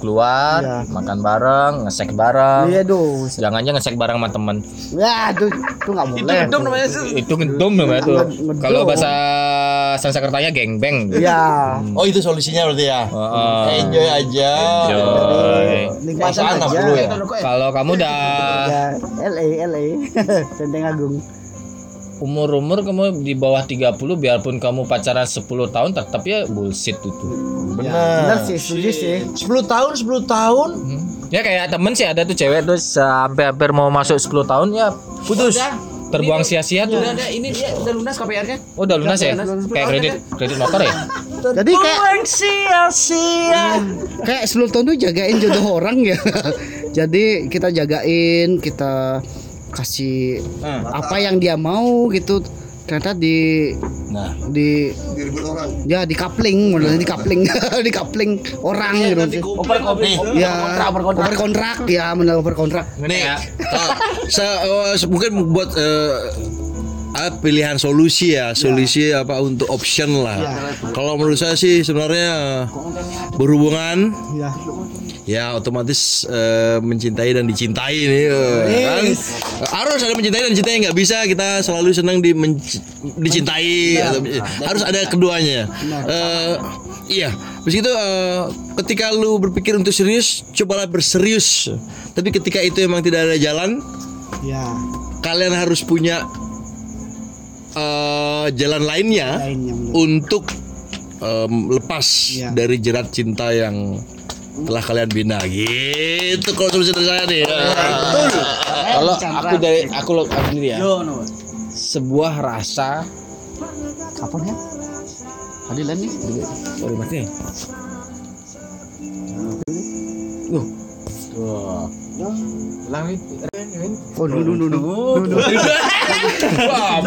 H: keluar
A: Ya.
H: makan bareng ngesek bareng
A: Iya tuh.
H: jangan aja ngesek bareng sama temen
A: Ya, itu itu enggak boleh.
C: Itu namanya
H: itu ngedom namanya tuh
A: Ngedom.
H: kalau bahasa Sanskertanya gengbeng
A: Ya.
C: Oh, itu solusinya berarti ya.
H: Heeh.
C: Enjoy aja.
H: Enjoy.
A: Nikmatin
C: nggak
A: aja.
C: perlu ya.
H: kalau kamu udah
A: Ya, LA LA (laughs) Tenteng Agung.
H: Umur-umur kamu di bawah 30 biarpun kamu pacaran 10 tahun tetap ya bullshit itu
A: Benar
C: Benar.
A: sih, setuju sih.
C: 10 tahun, 10 tahun.
H: Ya kayak temen sih ada tuh cewek tuh sampai hampir mau masuk 10 tahun ya putus. Terbuang sia-sia tuh.
B: Udah ada ini dia udah lunas KPR-nya.
H: Oh udah lunas ya? Kayak kredit kredit motor ya?
A: Jadi kayak kayak 10 tahun tuh jagain jodoh orang ya. (laughs) Jadi kita jagain, kita kasih apa yang dia mau gitu. Ternyata di
C: Nah,
A: di
E: orang.
A: ya di coupling, modelnya di coupling, (laughs) di coupling orang gitu sih.
B: Over
C: nih,
A: Ya, over kontrak, ya, over kontrak.
C: nih, uh, se- uh, se- mungkin buat uh, ah, pilihan solusi ya, solusi apa untuk option lah. Kalau menurut saya sih sebenarnya berhubungan.
A: Ya.
C: ya otomatis eh, mencintai dan dicintai nih eh, kan? Harus ada mencintai dan dicintai nggak bisa kita selalu senang di dicintai atau- harus ada keduanya. Eh, iya. Begitu eh, ketika lu berpikir untuk serius cobalah berserius. Tapi ketika itu emang tidak ada jalan
A: Ya,
C: kalian harus punya eh, jalan lainnya
A: lainnya benar.
C: untuk em, lepas
A: Iya.
C: dari jerat cinta yang telah kalian bina gitu kalau solusi dari saya nih
B: Kalau aku dari aku lo aku sendiri ya. Sebuah rasa
A: Kapan ya? Hadilan nih.
B: sorry mas nih.
A: Oh, dulu dulu dulu.
B: Wah,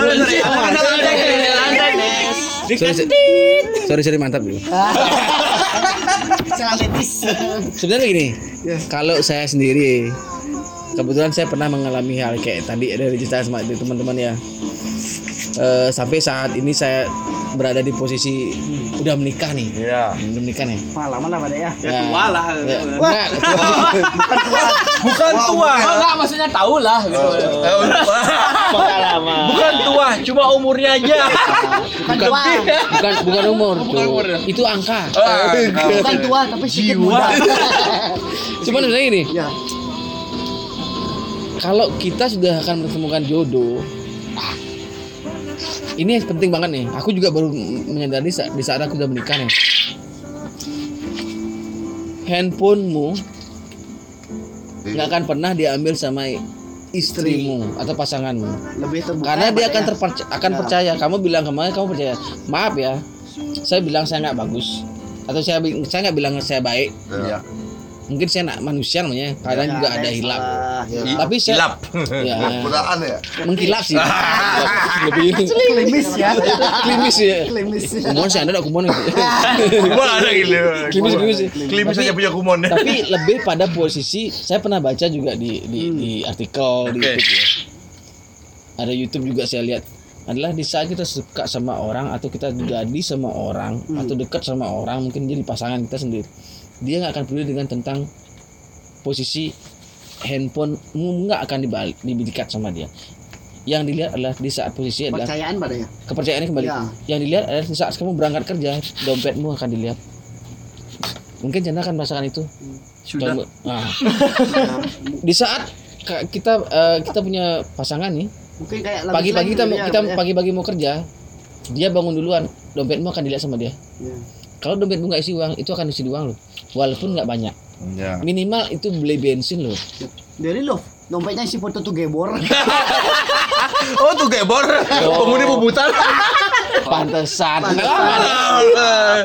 B: sorry, sorry, mantap nih. Sebenarnya gini, kalau saya sendiri, kebetulan saya pernah mengalami hal kayak tadi ada cerita sama teman-teman ya. Eh, sampai saat ini saya berada di posisi udah menikah nih.
C: Iya.
B: Udah menikah nih.
A: Pengalaman apa deh ya?
B: Ya, tua lah. Enggak,
C: bukan tua.
B: Enggak maksudnya tahu lah. Gitu.
C: bukan tua cuma umurnya aja.
A: Bukan tua,
B: Bukan bukan umur, tuh. Itu angka.
A: bukan tua tapi sedikit muda. (laughs)
B: Cuman sebenarnya gini,
A: Ya,
B: kalau kita sudah akan menemukan jodoh ini yang penting banget nih. Aku juga baru menyadari di saat aku udah menikah nih. Handphonemu nggak akan pernah diambil sama istrimu atau pasanganmu.
A: Lebih terbuka.
B: karena dia akan
A: ya.
B: terpercaya akan percaya. Kamu bilang kemarin kamu percaya. Maaf ya saya bilang saya nggak bagus. Atau saya saya nggak bilang saya baik.
C: Iya.
B: Mungkin saya nak manusia namanya kadang
A: Ya,
B: juga
A: ada
B: ada hilap.
A: Ya.
B: tapi saya
C: hilap
B: ya (laughs)
E: ya.
B: mengkilap sih (laughs) lebih
A: Klimis ya.
B: klimis ya
A: Klimis.
B: kumon sih ada kumon gitu
C: mana gitu
B: klimis klimis
C: klimis aja punya kumon
B: tapi lebih pada posisi saya pernah baca juga di di, di artikel di
C: Oke.
B: YouTube ya. ada YouTube juga saya lihat adalah di saat kita suka sama orang atau kita jadi sama orang atau dekat sama orang mungkin jadi pasangan kita sendiri dia nggak akan peduli dengan tentang posisi handphone nggak akan dibalik diberikan sama dia yang dilihat adalah di saat posisi adalah
A: Percayaan pada ya.
B: kepercayaannya kembali
A: Ya.
B: yang dilihat adalah di saat kamu berangkat kerja dompetmu akan dilihat mungkin Chandra kan merasakan itu
C: Sudah.
B: Nah. (laughs) di saat kita eh, kita punya pasangan nih
A: Mungkin kayak lagu
B: pagi-pagi kita
A: selanjutnya,
B: kita
A: ya.
B: pagi-pagi mau kerja dia bangun duluan dompetmu akan dilihat sama dia
A: Iya.
B: kalau dompetmu nggak isi uang itu akan isi uang loh walaupun nggak banyak.
C: Ya.
B: minimal itu beli bensin loh.
A: Dari lo, dompetnya isi foto tuh gebor. (laughs)
C: Oh tuh gebor, penghuni puputan. (laughs)
B: pantesan.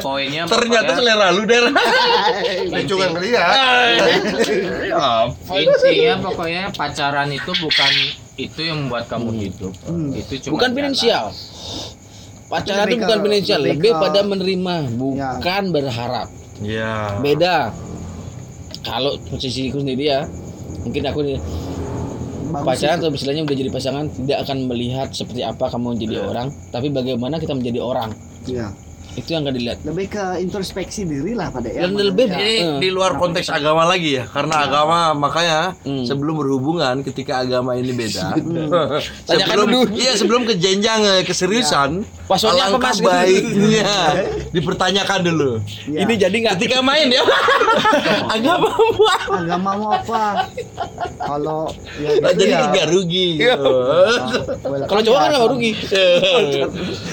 H: Poinnya
C: Ternyata
H: pokoknya
C: selera lu der. (laughs)
E: Saya juga ngeliat.
H: intinya pokoknya pacaran itu bukan itu yang membuat kamu hidup. Itu cuma
B: bukan finansial. Pacaran itu bukan finansial
A: lebih
B: pada menerima bukan berharap
C: Ya.
B: beda kalau posisiku sendiri ya mungkin aku nih pacaran atau istilahnya udah jadi pasangan tidak akan melihat seperti apa kamu menjadi orang tapi bagaimana kita menjadi orang
A: Iya.
B: Itu yang akan dilihat
A: Lebih ke introspeksi diri lah pada ya.
B: dan lebih
C: Ini di luar konteks agama lagi ya, karena agama makanya
B: Hmm.
C: sebelum berhubungan ketika agama ini beda, (laughs)
B: Tanyakan
C: sebelum
B: dulu.
C: iya sebelum ke jenjang eh, keseriusan,
B: Passwordnya apa, Mas?
C: baiknya dipertanyakan dulu.
A: Iya.
B: ini jadi nggak
C: Ketika main ya, (laughs) agama
A: agama mau apa? Kalau ya gitu
C: jadi
A: ya.
C: nggak rugi. gitu.
B: kalau cowok kan nggak mau rugi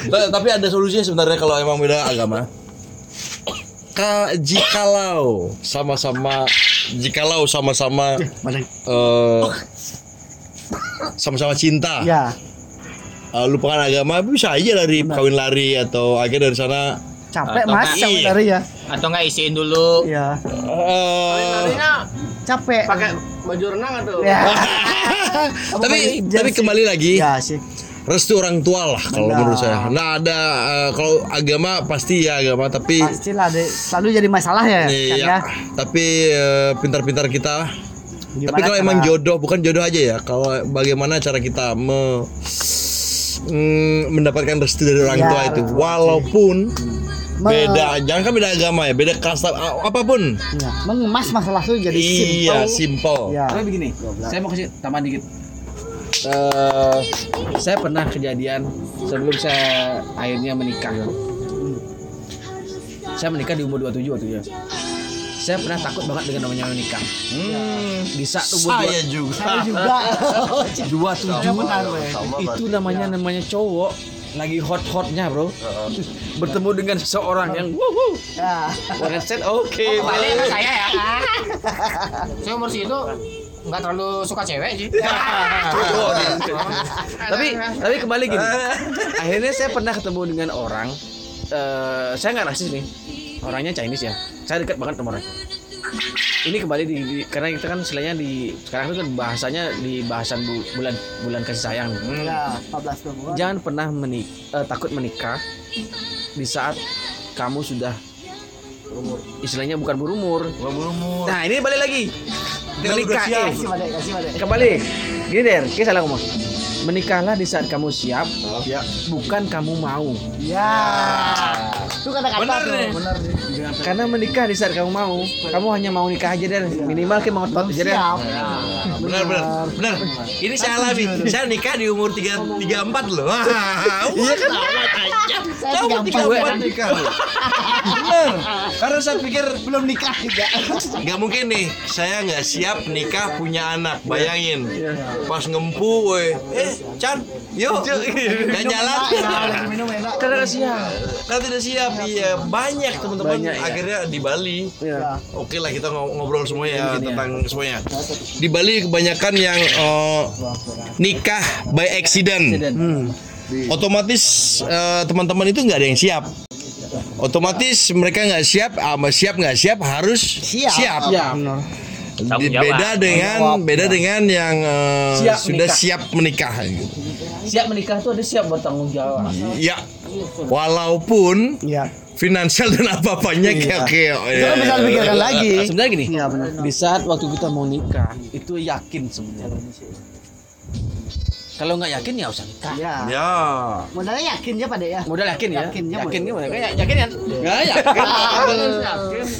C: Ta- Tapi ada solusinya sebenarnya kalau emang beda agama. Ka, jikalau sama-sama jikalau sama-sama eh, sama-sama cinta
A: Ya,
C: eh, lupakan agama bisa aja dari kawin lari atau akhirnya dari sana
A: capek
H: Atau
A: mas,
H: nggak-
A: capek
C: iya.
A: dari ya.
H: Atau enggak isiin dulu.
A: Iya,
C: eh,
A: capek.
D: pakai baju renang atau
A: Ya. (laughs)
C: tapi tapi kembali lagi
A: Ya sih.
C: Restu orang tua lah kalau
A: Benar.
C: menurut saya nah ada eh, kalau agama pasti ya agama tapi
A: Pastilah deh, selalu jadi masalah ya. kan
C: Iya,
A: ya.
C: tapi eh, pintar-pintar kita
A: Gimana
C: Tapi kalau
A: cara-
C: emang jodoh, bukan jodoh aja ya. Kalau bagaimana cara kita me, mm, mendapatkan restu dari orang
A: Ya,
C: tua itu, walaupun
A: Me-
C: beda, jangan kan beda agama ya, beda kasta apa pun.
A: Iya, mengemas masalah itu jadi
C: iya,
A: simple.
C: simple.
A: Ya.
B: tapi begini saya mau kasih tambahan dikit Eh, saya pernah kejadian sebelum saya akhirnya menikah. Saya menikah di umur 27 waktu itu saya pernah takut banget dengan namanya menikah.
C: Hmm,
B: di saat umur
C: saya juga.
A: Saya juga. (laughs)
B: dua tujuh. Itu namanya namanya cowok. Lagi hot hotnya bro bertemu dengan seseorang yang wuh wuh
A: Ya.
B: Set oke
H: Balik ke saya ya. (laughs) Saya umur segitu nggak terlalu suka cewek sih. (laughs) (laughs)
B: tapi tapi kembali gini. (laughs) Akhirnya saya pernah ketemu dengan orang eh saya nggak rasis nih. Orangnya Chinese ya. Saya dekat banget sama orangnya ini kembali di, di- karena kita kan istilahnya di sekarang itu kan bahasanya di bahasan bu- bulan bulan kasih sayang. Nih.
A: Ya, 14 tahun.
B: jangan pernah menik eh, takut menikah di saat kamu sudah istilahnya bukan berumur. Nah ini balik lagi menikah eh, kembali. Gini der kita salah ngomong. Menikahlah di saat kamu siap
C: Ya.
B: bukan kamu mau.
A: Ya. Itu kata-kata
C: Benar nih.
A: benar nih.
B: karena menikah di saat kamu mau kamu hanya mau nikah aja der minimal kayak mau tot aja
A: Siap.
C: Benar, benar, benar. Ini saya alami. Saya nikah di umur tiga tiga empat loh. Iya kan?
A: Saya
C: Saya
A: tiga
C: umur
A: empat.
C: 34 nikah loh. Benar. Karena saya pikir
A: Belum nikah juga.
C: nggak mungkin nih saya nggak siap nikah punya anak bayangin pas ngempu weh eh Chan yuk nggak jalan
A: Lagi minum enak.
B: karena nggak siap
C: kan tidak siap iya banyak teman-teman
B: Banyak, ya.
C: akhirnya di Bali
B: ya.
C: Oke lah kita ngo- ngobrol semua ya tentang semuanya. Di Bali kebanyakan yang eh, nikah by accident.
B: dan
C: Otomatis eh, teman-teman itu nggak ada yang siap. Otomatis mereka nggak siap, ama siap nggak siap harus siap.
A: Siap.
B: ya
H: Tanggung
C: Di-
H: jawab.
C: Beda dengan beda dengan yang eh,
B: Siap
C: sudah
B: menikah.
C: siap menikah. gitu.
B: siap menikah tuh ada siap bertanggung jawab
C: Ya, walaupun
A: Iya.
C: finansial dan apa-apanya keok-keok.
A: Itu kan bisa dipikirkan lagi.
B: sebenarnya gini
A: Iya benar.
B: di saat waktu kita mau nikah itu yakin sebenarnya kalau nggak yakin ya usah nikah
A: Ya.
C: Ya.
A: Modalnya yakin ya pada ya.
B: modal yakin ya
A: Yakinnya
B: yakin
A: modal.
B: gimana kayak yakin kan nggak yakin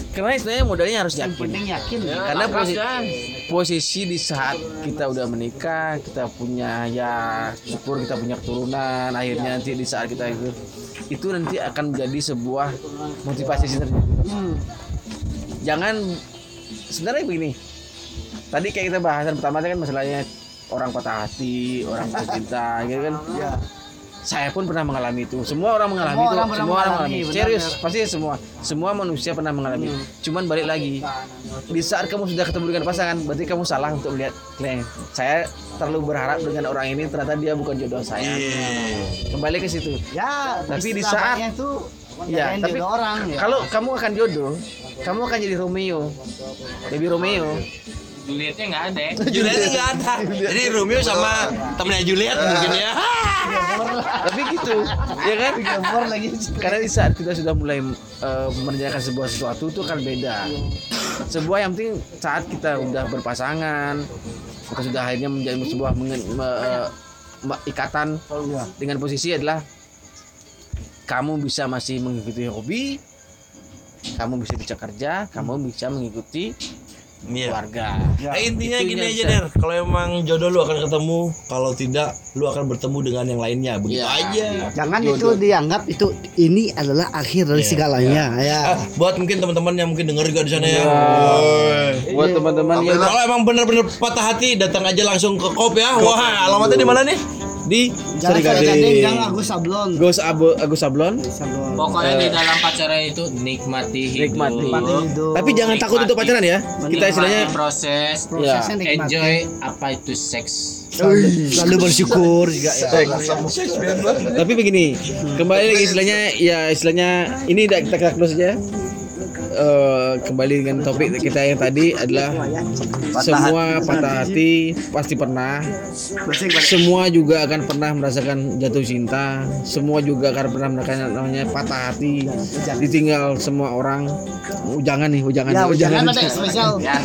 B: (laughs) karena istilahnya modalnya harus
A: Yang
B: yakin
A: penting yakin. ya.
B: karena posi- posisi di saat kita udah menikah kita punya ya syukur kita punya keturunan akhirnya nanti di saat kita itu itu nanti akan menjadi sebuah motivasi sendiri
A: Hmm.
B: jangan sebenarnya begini tadi kayak kita bahasan pertama kan masalahnya orang patah hati orang putus cinta (laughs) gitu kan. Saya pun pernah mengalami itu. Semua orang mengalami
A: Semua
B: itu.
A: orang
B: semua orang
A: mengalami,
B: mengalami. serius
A: benar.
B: pasti semua. Semua manusia pernah mengalami. Cuman balik lagi di saat kamu sudah ketemu dengan pasangan berarti kamu salah untuk melihat Nih, saya terlalu berharap dengan orang ini ternyata dia bukan jodoh saya. Kembali ke situ.
A: Ya,
B: Tapi di
A: istilahnya itu
B: Ya, tapi
A: tapi orang ya.
B: kalau kamu akan jodoh kamu akan jadi Romeo. Jadi Romeo
H: Julietnya nggak ada (laughs) ya.
C: Juliet nggak ada. Jadi Romeo sama temennya Juliet mungkin ya. (laughs)
B: tapi gitu ya kan
A: lagi.
B: karena di saat kita sudah mulai mengerjakan sebuah sesuatu itu kan beda sebuah yang penting saat kita udah berpasangan kita sudah akhirnya menjadi sebuah mengen- me- me- ikatan dengan posisi adalah kamu bisa masih mengikuti hobi kamu bisa bisa kerja kamu bisa mengikuti
C: Iya.
B: keluarga
C: Eh, intinya
B: Itu
C: gini
B: yang
C: aja
B: bisa.
C: Der, kalau emang jodoh lu akan ketemu, kalau tidak lu akan bertemu dengan yang lainnya. Begitu
B: Iya.
C: aja.
A: Jangan itu dianggap itu ini adalah akhir dari segalanya ya.
C: Ah, buat mungkin teman-teman yang mungkin denger juga di sana ya. Woi.
B: buat teman-teman yang
C: Kalau emang bener-bener patah hati, datang aja langsung ke Kop ya. Wah, alamatnya di mana nih?
B: Di
A: Jangan
B: Sari Gading.
A: Agus Sablon.
B: Gus Abu Agus Sablon
A: Sablon.
H: Pokoknya di dalam pacaran itu nikmati hidup.
B: Nikmati.
A: Nikmati hidup.
B: tapi jangan takut untuk pacaran ya kita istilahnya
H: proses.
A: prosesnya nikmati.
H: Enjoy apa itu seks.
A: Lalu bersyukur juga ya.
B: tapi begini kembali lagi istilahnya ya istilahnya ini udah kita kita close aja Eh, kembali dengan topik kita yang tadi adalah semua patah hati pasti pernah. Semua juga akan pernah merasakan jatuh cinta. Semua juga akan pernah merasakan namanya patah hati. Ditinggal semua orang. Oh, jangan nih oh, jangan
A: Ya,
B: oh,
A: jangan. (laughs)
H: Ya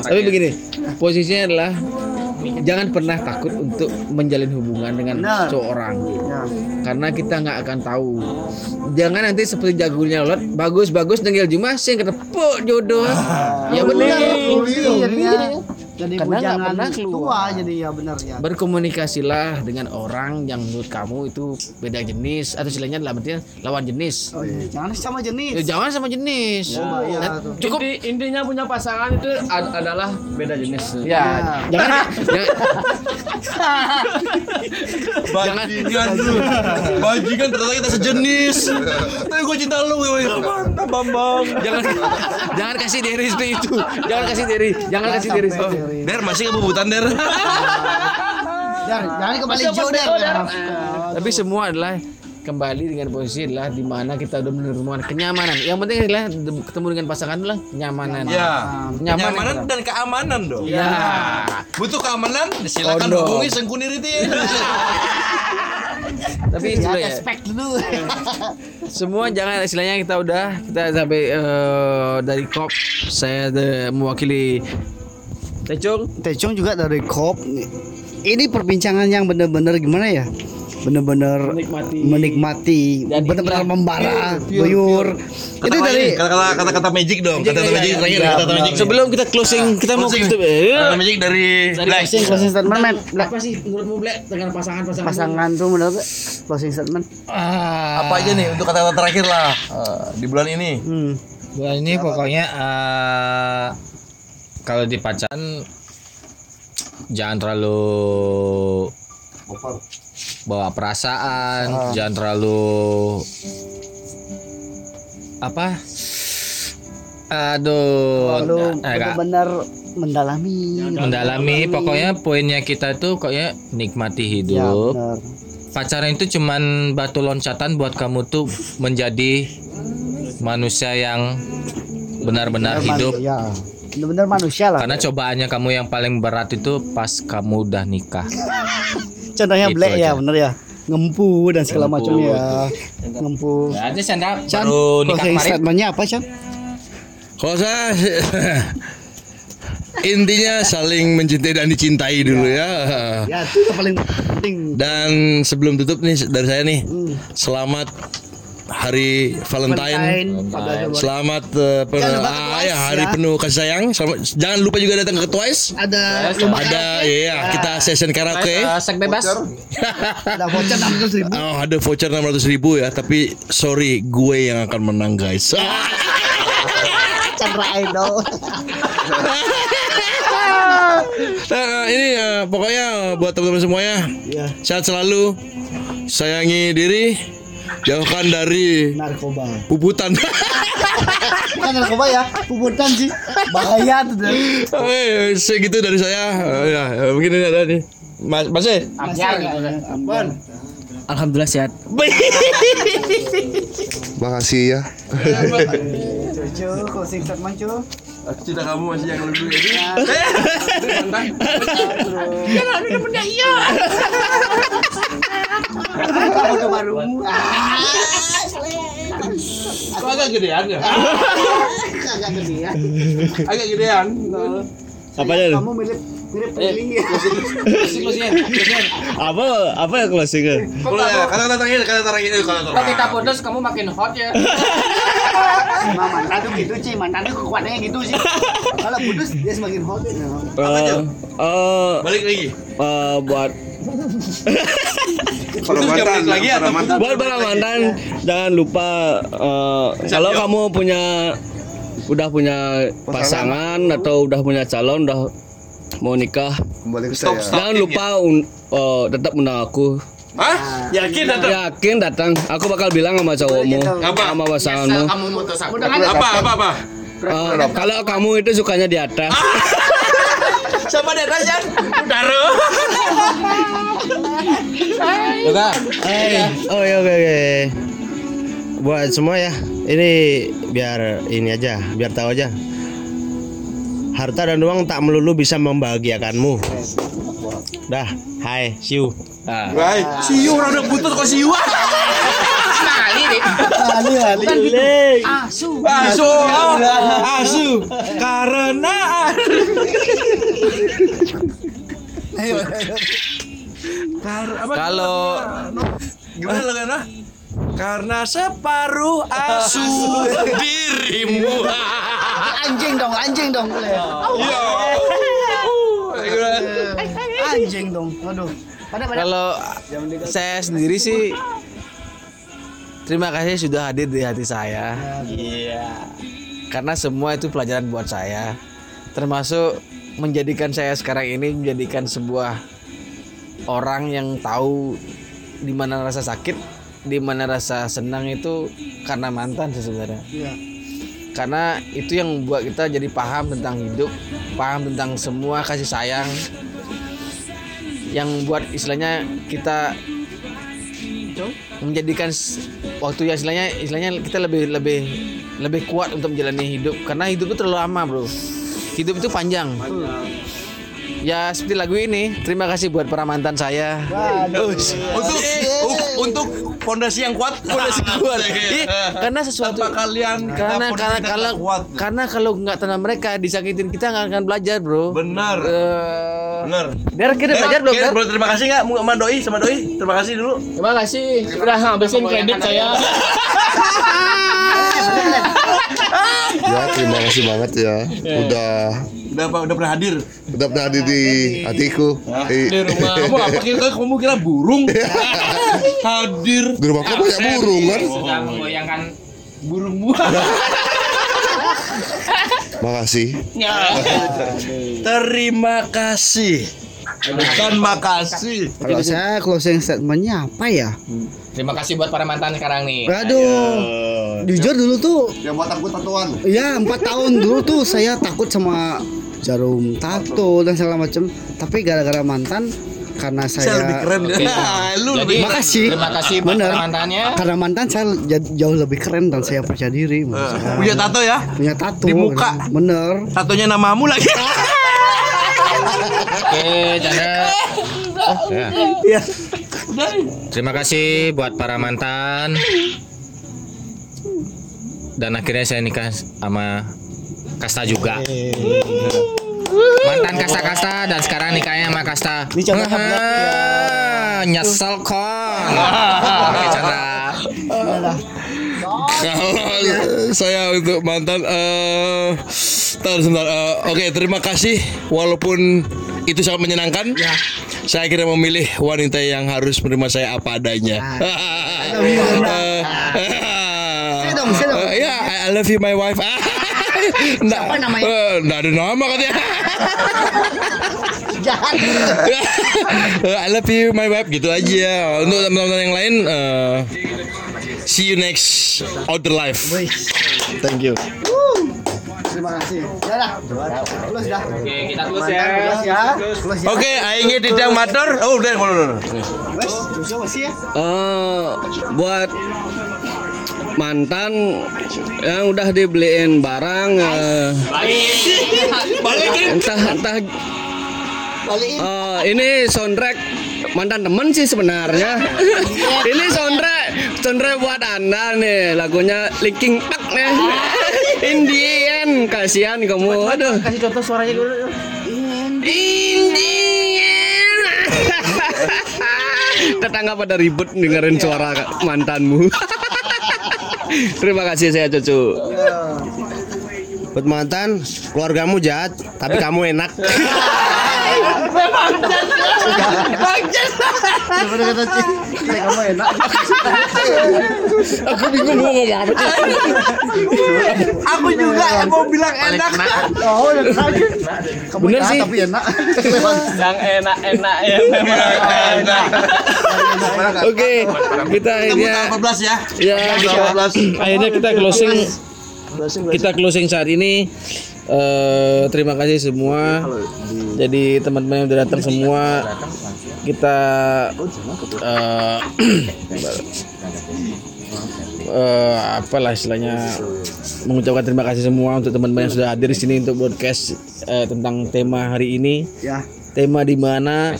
B: tapi begini posisinya adalah jangan pernah takut untuk menjalin hubungan dengan
A: Benar.
B: seorang
A: Ya.
B: karena kita nggak akan tahu. Jangan nanti seperti jagonya lot bagus bagus dengar cuma sih ketepuk jodoh. Ya benar.
A: Akhirnya jadi
B: Karena nggak pernah keluar.
A: tua jadi ya benar ya.
B: berkomunikasilah dengan orang yang menurut kamu itu beda jenis atau istilahnya dalam artian lawan jenis
A: Oh, iya. Jangan sama
B: Ya,
A: jenis.
B: jangan sama jenis
A: Bahaya
B: Nah,
A: tuh.
B: cukup
D: Inti- intinya punya pasangan itu ad- adalah beda jenis.
B: ya jangan jangan
C: Bajingan lu. Bajingan ternyata kita sejenis. Tapi gue cinta lu. Mantap Bambang.
B: jangan jangan kasih diri seperti itu jangan kasih diri jangan kasih diri
C: Der masih kebubutan Der. (laughs)
A: Jar, jangan kembali jauh der.
B: Tapi semua adalah kembali dengan posisi adalah di mana kita udah menemukan kenyamanan. Yang penting adalah ketemu dengan pasangan adalah kenyamanan.
C: Ya.
B: Kenyamanan.
C: Kenyamanan dan keamanan dong.
B: Ya.
C: Butuh keamanan? Silakan
B: Kondom.
C: hubungi Sengkuniriti. (laughs)
B: Tapi
A: Ya,
B: itu ya.
A: respect dulu. (laughs)
B: Semua jangan istilahnya kita udah kita sampai eh, dari kop saya de- mewakili Tecung
A: Tecung juga dari Kop. Ini perbincangan yang benar-benar gimana ya? Benar-benar
B: menikmati
A: menikmati,
B: ikhlas.
A: membara, buyur. Itu dari
C: kata kata kata magic dong. Kata kata magic terakhir
B: Ya,
C: kata magic.
B: sebelum kita closing kita mau
C: Closing.
B: tutup eh,
C: Kata magic dari Black.
A: closing closing statement,
B: apa sih menurutmu Black dengan pasangan-pasangan
A: Pasangan tuh menurut closing statement.
C: Apa aja nih untuk kata-kata terakhir lah eh, di bulan ini?
A: Hmm.
H: Bulan ini pokoknya eh, kalau di pacaran jangan terlalu bawa perasaan, jangan terlalu apa? Aduh,
A: Lalu
H: Kak.
A: benar-benar mendalami.
H: mendalami pokoknya poinnya kita tuh pokoknya nikmati
A: Ya,
H: hidup.
A: benar.
H: Pacaran itu cuman batu loncatan buat kamu tuh menjadi manusia yang benar-benar hidup.
A: Ya. Benar-benar manusia lah.
H: Karena cobaannya kamu yang paling berat itu pas kamu udah nikah. (laughs)
A: Contohnya
H: Itu
A: Black ya,
H: aja.
A: bener ya. Ngempu dan segala
H: Ngempu.
A: macam ya. Ngempu.
H: Ya aja
A: Chan,
H: baru nikah
A: closing
H: kemarin.
A: statementnya apa, Chan?
C: Kalau saya (laughs) intinya saling mencintai dan dicintai dulu ya.
A: Ya, itu yang paling penting.
C: Dan sebelum tutup nih dari saya nih, selamat Hari Valentine.
A: Valentine.
C: Selamat eh, pe-
A: Jangan lupa ke
C: ah,
A: Twice,
C: ya, hari
A: ya.
C: penuh kasih sayang. Selamat- jangan lupa juga datang ke Twice.
A: Ada lomba
C: Ada ya, kita session karaoke.
H: Eh, sek bebas. (laughs)
A: ada voucher 600 ribu.
C: Oh, ada voucher 600 ribu ya, tapi sorry gue yang akan menang guys. (laughs)
A: Chandra Idol. (laughs)
C: Nah, ini eh, pokoknya buat teman-teman semuanya
A: Iya.
C: sehat selalu, sayangi diri, jauhkan dari
A: Narkoba.
C: puputan. (laughs)
A: Bukan narkoba ya, puputan sih. Bahaya tuh.
C: Oke, segitu dari saya. Eh, ya, mungkin ini ada nih. Mas, Mas eh.
B: Alhamdulillah sehat. (laughs)
E: Makasih ya.
A: Cucu, closing statement cu.
C: Cinta kamu masih yang lebih ini.
A: Kamu tuh baru.
C: Kok agak gedean ya?
A: Agak gede ya.
C: Agak gedean.
I: Apanya?
A: Kamu mirip mirip peling ya.
I: Apa apa ya closingnya?
C: Ya, kata terakhir, kata terakhir, eh,
H: Kalau kita putus kamu makin hot ya. (laughs)
A: Emang mantan tuh gitu sih, mantan tuh kekuatannya gitu sih. Kalau putus dia semakin hot. ya.
I: Eh, eh,
C: Balik lagi.
I: eh, buat (laughs)
C: Para mantan lagi atau mantan?
I: buat para mantan jangan lupa eh, kalau kamu punya udah punya pasangan atau udah punya calon udah mau nikah
E: Kembali ke
C: Stop,
E: saya.
C: stop.
I: jangan lupa un- eh, tetap undang aku
C: Hah? Yakin datang?
I: yakin datang aku bakal bilang sama cowokmu
C: Apa?
I: sama pasanganmu
H: Kamu mutus aku.
C: Apa, apa, apa?
I: Eh, kalau kamu itu sukanya di atas (laughs)
C: Sama di atas Jan. Daro.
I: Oke. Oh iya oke oke. Buat semua ya. Ini biar ini aja, biar tahu aja. Harta dan uang tak melulu bisa membahagiakanmu. Dah, hai, see you.
C: Baik. Siu orang udah putus kok siu.
H: Deh. Asu.
C: Asu, asu. Karena
I: Kalau
C: gimana lo kan? Karena separuh asu (laughs) dirimu.
A: Anjing dong, anjing dong. boleh.
C: Iya.
A: Anjing dong. Pada.
B: Kalau saya sendiri sih terima kasih sudah hadir di hati saya. Iya. Karena semua itu pelajaran buat saya. Termasuk menjadikan saya sekarang ini menjadikan sebuah orang yang tahu di mana rasa sakit, di mana rasa senang itu karena mantan sih sebenarnya.
A: Iya.
B: Karena itu yang membuat kita jadi paham tentang hidup, paham tentang semua kasih sayang, yang buat istilahnya kita menjadikan waktu ya istilahnya istilahnya kita lebih lebih lebih kuat untuk menjalani hidup. Karena hidup itu terlalu lama bro. Hidup itu panjang ya seperti lagu ini terima kasih buat para mantan saya
C: Untuk untuk fondasi yang kuat.
B: Fondasi kuat. Iya, karena sesuatu
C: Tanpa kalian
B: karena karena kalau karena kalau nggak tanpa mereka disakitin kita nggak akan belajar bro
C: Benar.
B: Eh,
C: Benar.
B: Dar kita belajar belum
C: bro, terima kasih nggak sama doi sama doi terima kasih dulu
H: Terima kasih. Udah ngabisin kredit saya. (laughs)
E: Ya, terima kasih banget ya. Udah
C: udah apa udah pernah hadir
E: udah pernah hadir di hatiku. Eh,
C: di rumah (laughs) kamu apa kira kamu kira burung (laughs) hadir
E: Di rumahku banyak burung kan.
H: Sudah menggoyangkan burungmu. (laughs)
E: Makasih.
C: terima kasih bukan makasih
A: Kalau saya closing statementnya apa ya?
H: Terima kasih buat para mantan sekarang nih.
A: Aduh, jujur dulu tuh,
E: Yang buat aku tatuan.
A: ya empat tahun dulu tuh saya takut sama jarum tato dan segala macam. Tapi gara-gara mantan, karena saya,
C: saya lebih keren Nah, (laughs) lu
H: Jadi
C: lebih
A: Makasih.
H: terima kasih buat
A: Bener.
H: mantannya.
A: karena mantan saya jauh lebih keren dan saya percaya diri. saya.
C: punya tato ya
A: punya tato
C: Di muka.
A: bener
C: tatonya namamu lagi (laughs)
H: Oke, Chandra. Oh, ya.
C: Iya.
H: Terima kasih buat para mantan. Dan akhirnya saya nikah sama Kasta juga. Mantan kasta-kasta dan sekarang nikahnya sama Kasta.
A: Ini contoh
H: Ah, Nyesel kon. Oke, Chandra.
C: Kalau saya untuk mantan eh tar sebentar. Eh, oke terima kasih. Walaupun itu sangat menyenangkan saya akhirnya memilih wanita yang harus menerima saya apa adanya. (laughs) Eh,
A: dong, say dong.
C: eh, ya I I love you my wife (laughs)
B: Nggak,
A: Siapa namanya?
B: eh, nggak ada nama katanya. (laughs)
A: Jahat.
B: I (laughs) love you my wife gitu aja. Untuk teman-teman yang lain eh, see you next outer life. Thank you.
A: terima kasih. Ya dah. Close dah.
H: Oke, kita close ya.
A: close ya. Close ya.
C: Oke, aing tidak matur. Oh, udah, udah.
A: Wes, masih ya.
D: Eh, buat mantan yang udah dibeliin barang
C: Balikin.
D: entah entah
A: Balikin.
D: eh, ini soundtrack mantan temen sih sebenarnya (laughs) ini soundtrack soundtrack buat anda nih lagunya Linkin Park nih (laughs) Indian kasihan kamu aduh
B: Kasih contoh suaranya dulu.
D: Indian (laughs) tetangga pada ribut dengerin suara mantanmu terima kasih saya cucu
I: Buat mantan, keluargamu jahat, tapi (laughs) kamu enak.
A: Daripada kata Cik, kayak kamu enak.
B: Aku bingung mau ngomong apa.
C: Aku juga mau bilang enak.
A: Oh, terakhir. Kamu
B: Bener sih.
A: tapi enak.
D: yang enak-enak ya memang enak
B: Oke, kita akhirnya
C: 14 ya.
B: ya kita- akhirnya kita closing kita closing saat ini eh terima kasih semua. Jadi teman-teman yang udah datang semua kita eh (clears throat) eh, apalah istilahnya mengucapkan terima kasih semua untuk teman-teman yang sudah hadir di sini untuk podcast eh, tentang tema hari ini.
A: Ya,
B: tema di mana?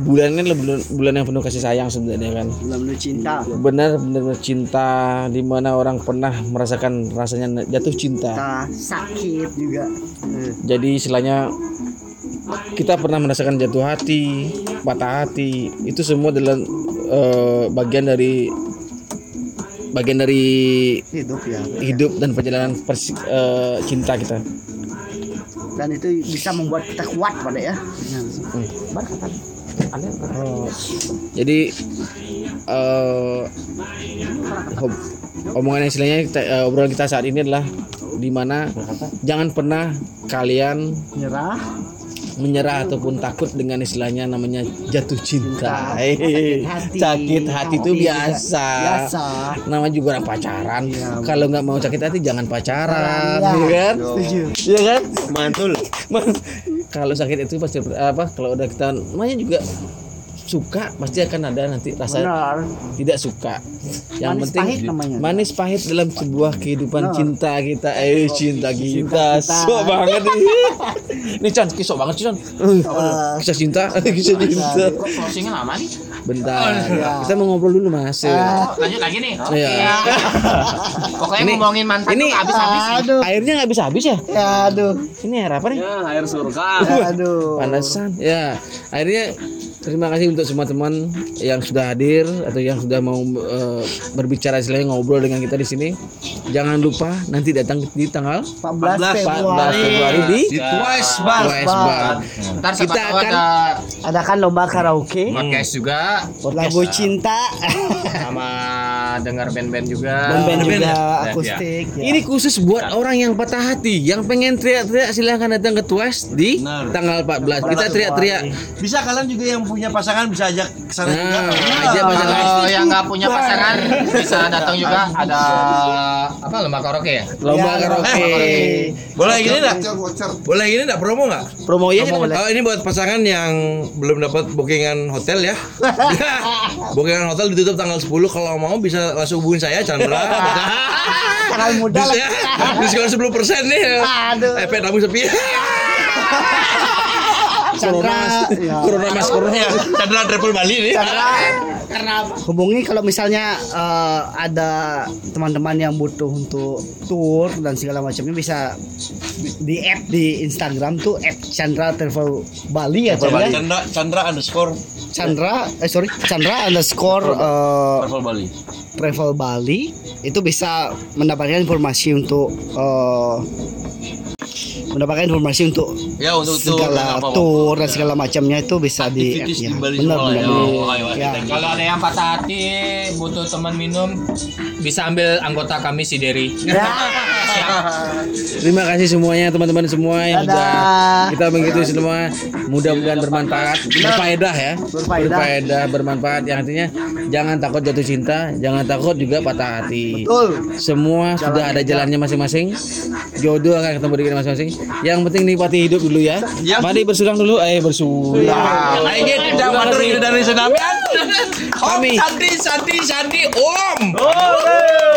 B: Bulan ini adalah bulan, bulan yang penuh kasih sayang sebenarnya kan.
A: Belum lu cinta.
B: benar benar cinta di mana orang pernah merasakan rasanya jatuh cinta.
A: Kita sakit juga. Eh,
B: jadi istilahnya kita pernah merasakan jatuh hati patah hati. Itu semua adalah eh, bagian dari bagian dari
A: Hidup ya.
B: hidup dan perjalanan persi- eh, cinta kita
A: Dan itu bisa membuat kita kuat pada ya.
B: Oh, jadi hob- omongan yang istilahnya kita, eh, obrolan kita saat ini adalah di mana jangan pernah kalian
A: Nyerah.
B: Menyerah ataupun takut dengan istilahnya namanya jatuh cinta. Hehehe.
A: hati.
B: Sakit hati itu
A: juga.
B: biasa.
A: Biasa.
B: Namanya juga orang pacaran.
A: Iya.
B: Kalau nggak mau sakit hati jangan pacaran,
A: Iya.
B: ya kan?
A: Setuju.
B: Iya kan?
I: Mantul.
B: Man- (laughs) kalau sakit itu pasti apa? Kalau udah kita namanya juga suka pasti akan ada nanti rasa
A: Benar.
B: tidak suka. Yang
A: Manis
B: penting
A: pahit namanya.
B: manis pahit dalam sebuah kehidupan
A: Benar.
B: cinta kita. Eh cinta kita,
A: kita.
B: sok banget nih. Nih Chan, kisah banget sih Chan. Kisah cinta, (laughs) kisah cinta.
H: Closingnya lama nih?
B: Bentar, kita mau ngobrol dulu mas.
H: Oh, lanjut lagi nih. Oke.
B: Iya.
H: Pokoknya
B: Ini-
H: ngomongin mantan
B: ini-
H: habis-habis.
B: Airnya nggak bisa habis ya?
A: Ya, aduh.
B: Ini air apa nih?
D: ya air surga
A: Aduh.
B: panasan ya akhirnya terima kasih untuk semua teman yang sudah hadir atau yang sudah mau eh, berbicara istilahnya ngobrol dengan kita di sini jangan lupa nanti datang di tanggal
A: 14
B: 14
A: Februari.
B: Februari di
C: Di Twice Bar.
B: West Bar.
H: Ntar
B: Kita akan-
H: ada
A: Ada kan lomba karaoke.
H: podcast juga
A: Lagu cinta.
H: sama dengar band-band juga.
A: Band-band juga akustik. ya.
B: Ini khusus buat orang yang patah hati, yang pengen teriak-teriak silahkan datang ke Twice di
C: Benar.
B: tanggal 14. Kita teriak-teriak.
C: Bisa kalian juga yang punya pasangan bisa ajak ke sana juga.
B: Nah, aja pasangan.
H: Kalau yang nggak punya pasangan bisa datang juga ada apa lomba karaoke ya?
B: Lomba
A: Ya,
B: karaoke.
C: Boleh gini enggak? Boleh gini enggak promo enggak?
B: Promo ya
A: boleh.
C: Oh, ini buat pasangan yang belum dapat bookingan hotel ya. (laughs) bookingan hotel ditutup tanggal 10 kalau mau bisa langsung hubungin saya Chandra. (laughs)
A: Tanggal muda
C: ya, diskon 10% nih.
A: Aduh.
C: Eh, tamu sepi. (laughs)
A: Chandra. Ya.
B: Corona mas, corona.
C: Chandra Travel Bali nih.
A: karena hubungi kalau misalnya eh, ada teman-teman yang butuh untuk tour dan segala macamnya bisa di app di Instagram tuh app Chandra Travel Bali ya Chandra
C: Chandra Chandra underscore
A: Chandra eh sorry Chandra underscore eh,
C: Travel Bali.
A: Travel Bali itu bisa mendapatkan informasi untuk eh, mendapatkan informasi untuk
C: Ya untuk
A: segala
C: apa-apa.
A: tour dan segala macamnya itu bisa di ya,
C: di Bali
A: benar benar
C: ya.
A: Ya.
H: Kalau ada yang patah hati butuh teman minum bisa ambil anggota kami si Derry. (laughs)
B: Terima kasih semuanya teman-teman semua yang sudah kita mengikuti semua. Mudah-mudahan bermanfaat, berfaedah ya. Berfaedah. bermanfaat yang artinya jangan takut jatuh cinta, jangan takut juga patah hati.
A: Betul.
B: Semua Jalan sudah ada jalannya masing-masing. Jodoh akan ketemu di masing-masing. Yang penting nikmati hidup dulu ya. ya. Mari bersurang dulu, ayo bersurang.
C: Ayo dari. Kan? Om Santi Santi Santi Om. Oh, hey.